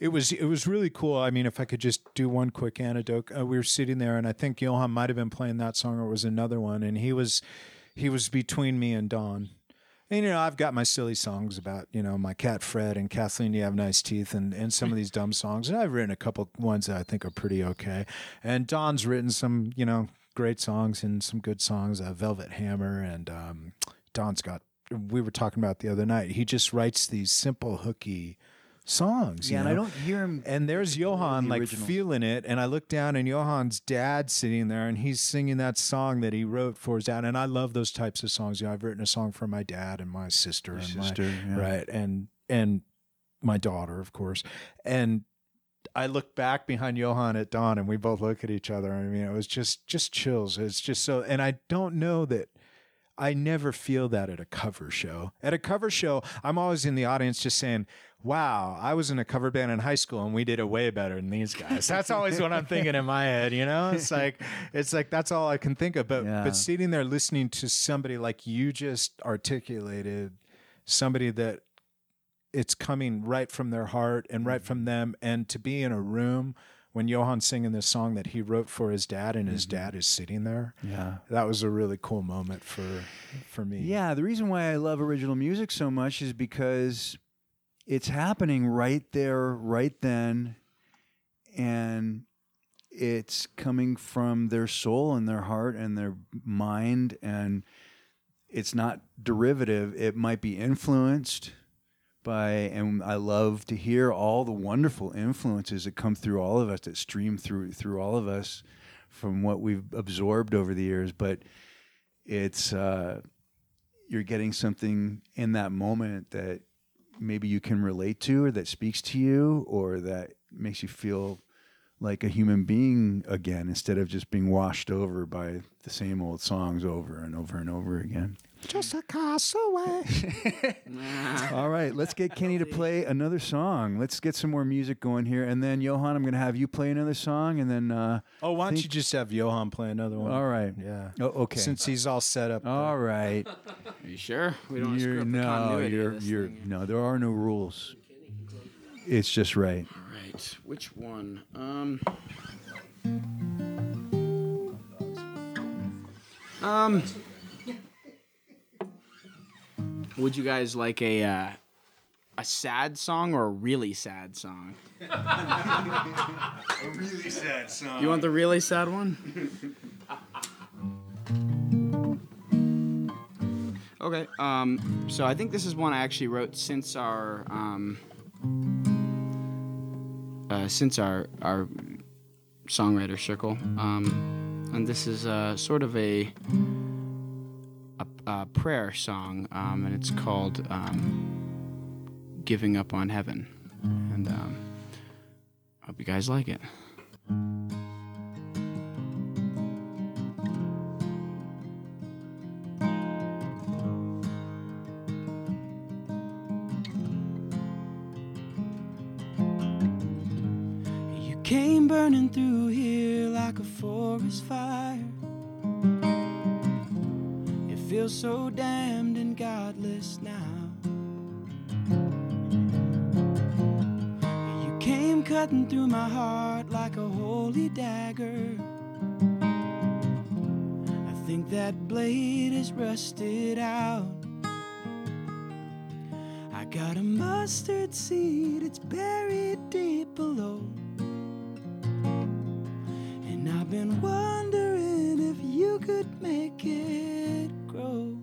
It was it was really cool. I mean, if I could just do one quick anecdote, uh, we were sitting there, and I think Johan might have been playing that song, or it was another one, and he was he was between me and Don. And you know, I've got my silly songs about you know my cat Fred and Kathleen. You have nice teeth, and and some of these dumb songs. And I've written a couple ones that I think are pretty okay. And Don's written some you know great songs and some good songs. Uh, Velvet Hammer and um, Don's got. We were talking about the other night. He just writes these simple hooky songs. you yeah, and I don't hear him. And there's Johan the like feeling it, and I look down and Johan's dad sitting there, and he's singing that song that he wrote for his dad. And I love those types of songs. You know, I've written a song for my dad and my sister and sister, my yeah. right and and my daughter, of course. And I look back behind Johan at Don, and we both look at each other. I mean, it was just just chills. It's just so, and I don't know that. I never feel that at a cover show. At a cover show, I'm always in the audience just saying, wow, I was in a cover band in high school and we did it way better than these guys. (laughs) That's always what I'm thinking in my head, you know? It's (laughs) like it's like that's all I can think of. But Yeah. but sitting there listening to somebody like you just articulated, somebody that it's coming right from their heart and right mm. from them and to be in a room when Johan's singing this song that he wrote for his dad and his mm-hmm. dad is sitting there. Yeah. That was a really cool moment for for me. Yeah, the reason why I love original music so much is because it's happening right there, right then, and it's coming from their soul and their heart and their mind, and it's not derivative. It might be influenced by, and I love to hear all the wonderful influences that come through all of us, that stream through through all of us from what we've absorbed over the years, but it's uh, you're getting something in that moment that maybe you can relate to or that speaks to you or that makes you feel like a human being again instead of just being washed over by the same old songs over and over and over again. Just a castaway. (laughs) All right, let's get Kenny to play another song. Let's get some more music going here. And then, Johan, I'm going to have you play another song. And then, uh, Oh, why don't Think- you just have Johan play another one? all right. Yeah. Oh, okay. Since he's all set up. all right. Are you sure? We don't You're, screw up no, continuity you're, this you're, thing. no, there are no rules. It's just right. All right, which one? Um. Um. Would you guys like a uh, a sad song or a really sad song? (laughs) a really sad song. You want the really sad one? Okay. Um, so I think this is one I actually wrote since our um, uh, since our our songwriter circle, um, and this is uh, sort of a a a prayer song, um, and it's called um, "Giving Up on Heaven," and um, hope you guys like it. You came burning through here like a forest fire. It feels so damned and godless now. You came cutting through my heart like a holy dagger. I think that blade is rusted out. I got a mustard seed, it's buried deep below. And I've been wondering if you could make it grow.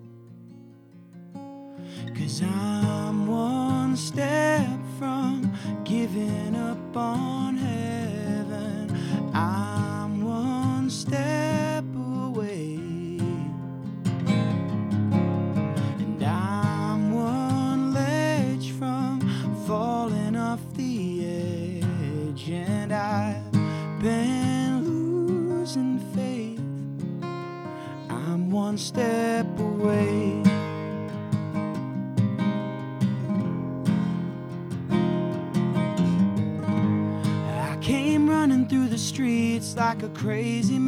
Cause I'm one step from giving up on heaven. Crazy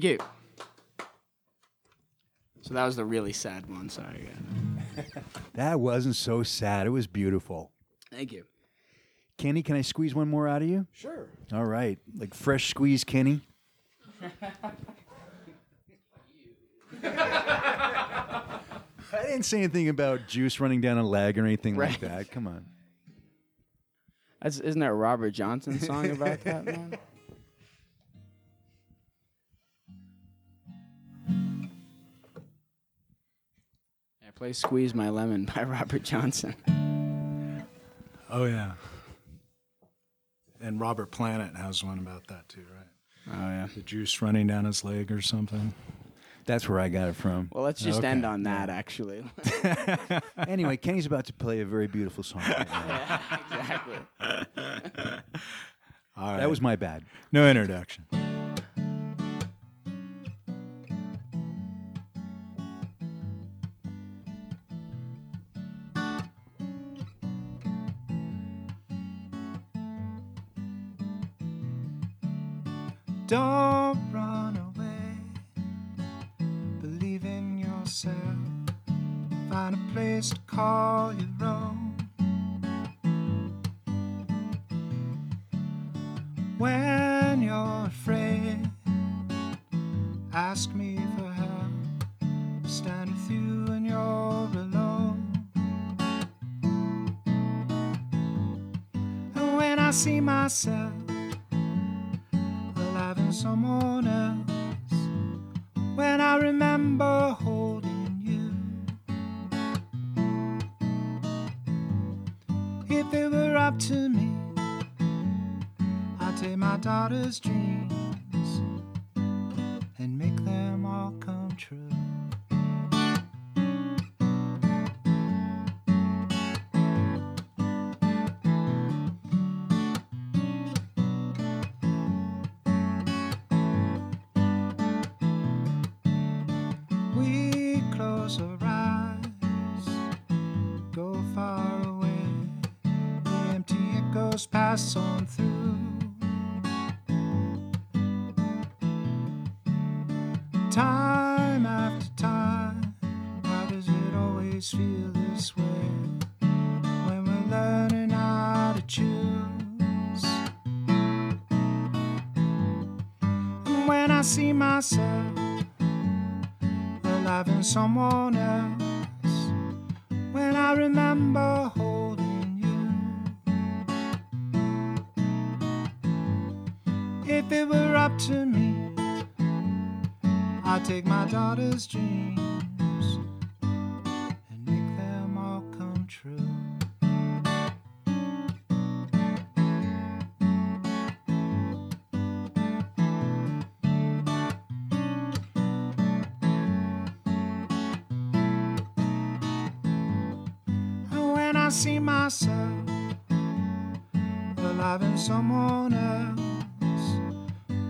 Thank you. So that was the really sad one. Sorry. (laughs) That wasn't so sad. It was beautiful. Thank you. Kenny, can I squeeze one more out of you? Sure. All right. Like fresh squeeze Kenny. (laughs) I didn't say anything about juice running down a leg or anything like that. Come on. That's isn't that a Robert Johnson song about that (laughs) man? Play "Squeeze My Lemon" by (laughs) Robert Johnson. Oh yeah. And Robert Plant has one about that too, right? Oh yeah. The juice running down his leg or something. That's where I got it from. Well, let's just Okay. end on that. Actually, (laughs) anyway, Kenny's about to play a very beautiful song. right now. (laughs) exactly. All right. That was my bad. no introduction. Don't run away. Believe in yourself. Find a place to call your own. When you're afraid, ask me for help. Stand with you when you're alone. And when I see myself someone else, when I remember holding you, if it were up to me. I'd take my daughter's dreams someone else, when I remember holding you. If it were up to me, I'd take my daughter's dreams someone else,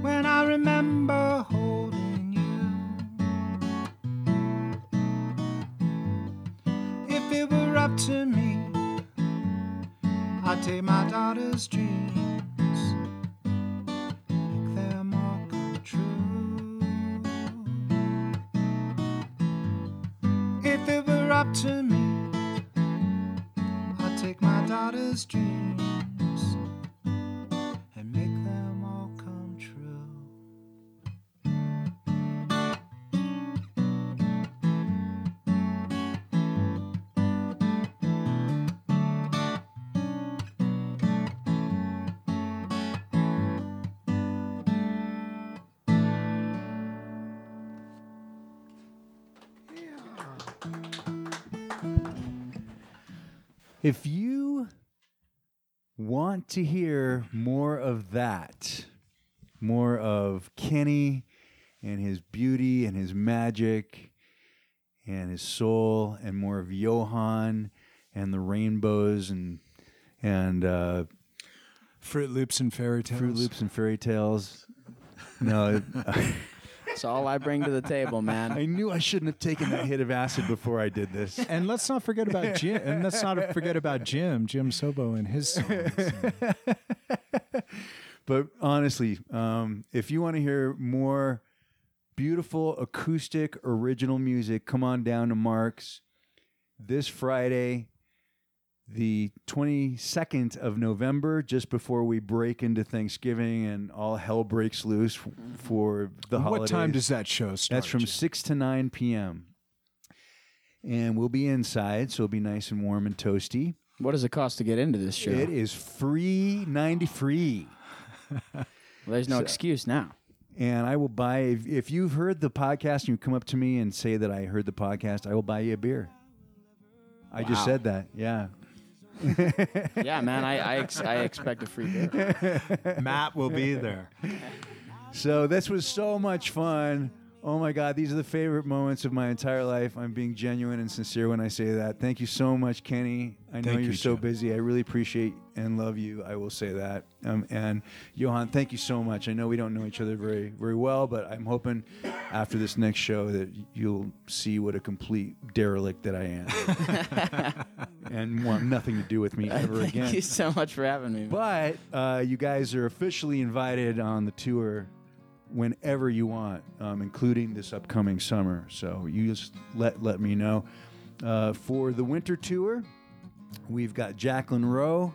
when I remember holding you. If it were up to me, I'd take my daughter's dreams, If you want to hear more of that, more of Kenny and his beauty and his magic and his soul, and more of Johan and the rainbows and and uh, Froot Loops and fairy tales. Froot Loops and fairy tales. No, (laughs) That's all I bring to the table, man. I knew I shouldn't have taken that hit of acid before I did this. (laughs) And let's not forget about Jim. And let's not forget about Jim, Jim Sobo, and his songs. But honestly, um, if you want to hear more beautiful acoustic original music, come on down to Mark's this Friday, the 22nd of November, just before we break into Thanksgiving and all hell breaks loose f- for the holidays. what time does that show start? That's from 6 to 9 p.m. And we'll be inside, so it'll be nice and warm and toasty. What does it cost to get into this show? It is free 90 free. Well, there's no excuse now. and I will buy if, if you've heard the podcast and you come up to me and say that I heard the podcast, I will buy you a beer. I just said that. Yeah. (laughs) Yeah, man. I I, ex- I expect a free beer. Matt will be there. So this was so much fun. Oh my God, these are the favorite moments of my entire life. I'm being genuine and sincere when I say that. Thank you so much, Kenny. I know Thank you're you, so Joe. busy. I really appreciate and love you. I will say that. Um, and Johan, thank you so much. I know we don't know each other very, very well, but I'm hoping after this next show that you'll see what a complete derelict that I am, (laughs) and want nothing to do with me ever Thank again. Thank you so much for having me. But uh, you guys are officially invited on the tour whenever you want, um, including this upcoming summer. So you just let let me know. Uh, for the winter tour, we've got Jacqueline Rowe,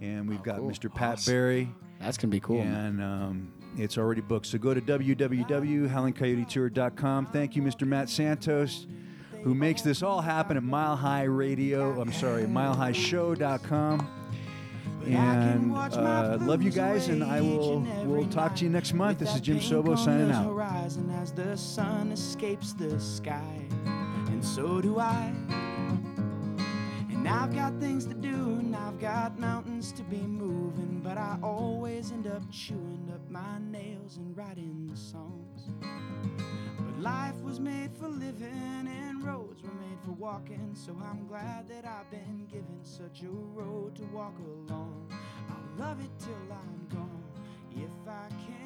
and we've got cool. Mr. Pat Awesome. Barry, That's gonna be cool. and um, it's already booked. So go to www.howlingcoyotetour.com. Thank you, Mr. Matt Santos, who makes this all happen at Mile High Radio. I'm sorry, milehighshow.com. And uh, love you guys, and I will will talk to you next month. This is Jim Sobo signing out. Horizon as the sun escapes the sky, and so do I. And I've got things to do, and I've got mountains to be moving, but I always end up chewing up my nails and writing songs. But life was made for living, roads were made for walking, so I'm glad that I've been given such a road to walk along. I'll love it till I'm gone if I can.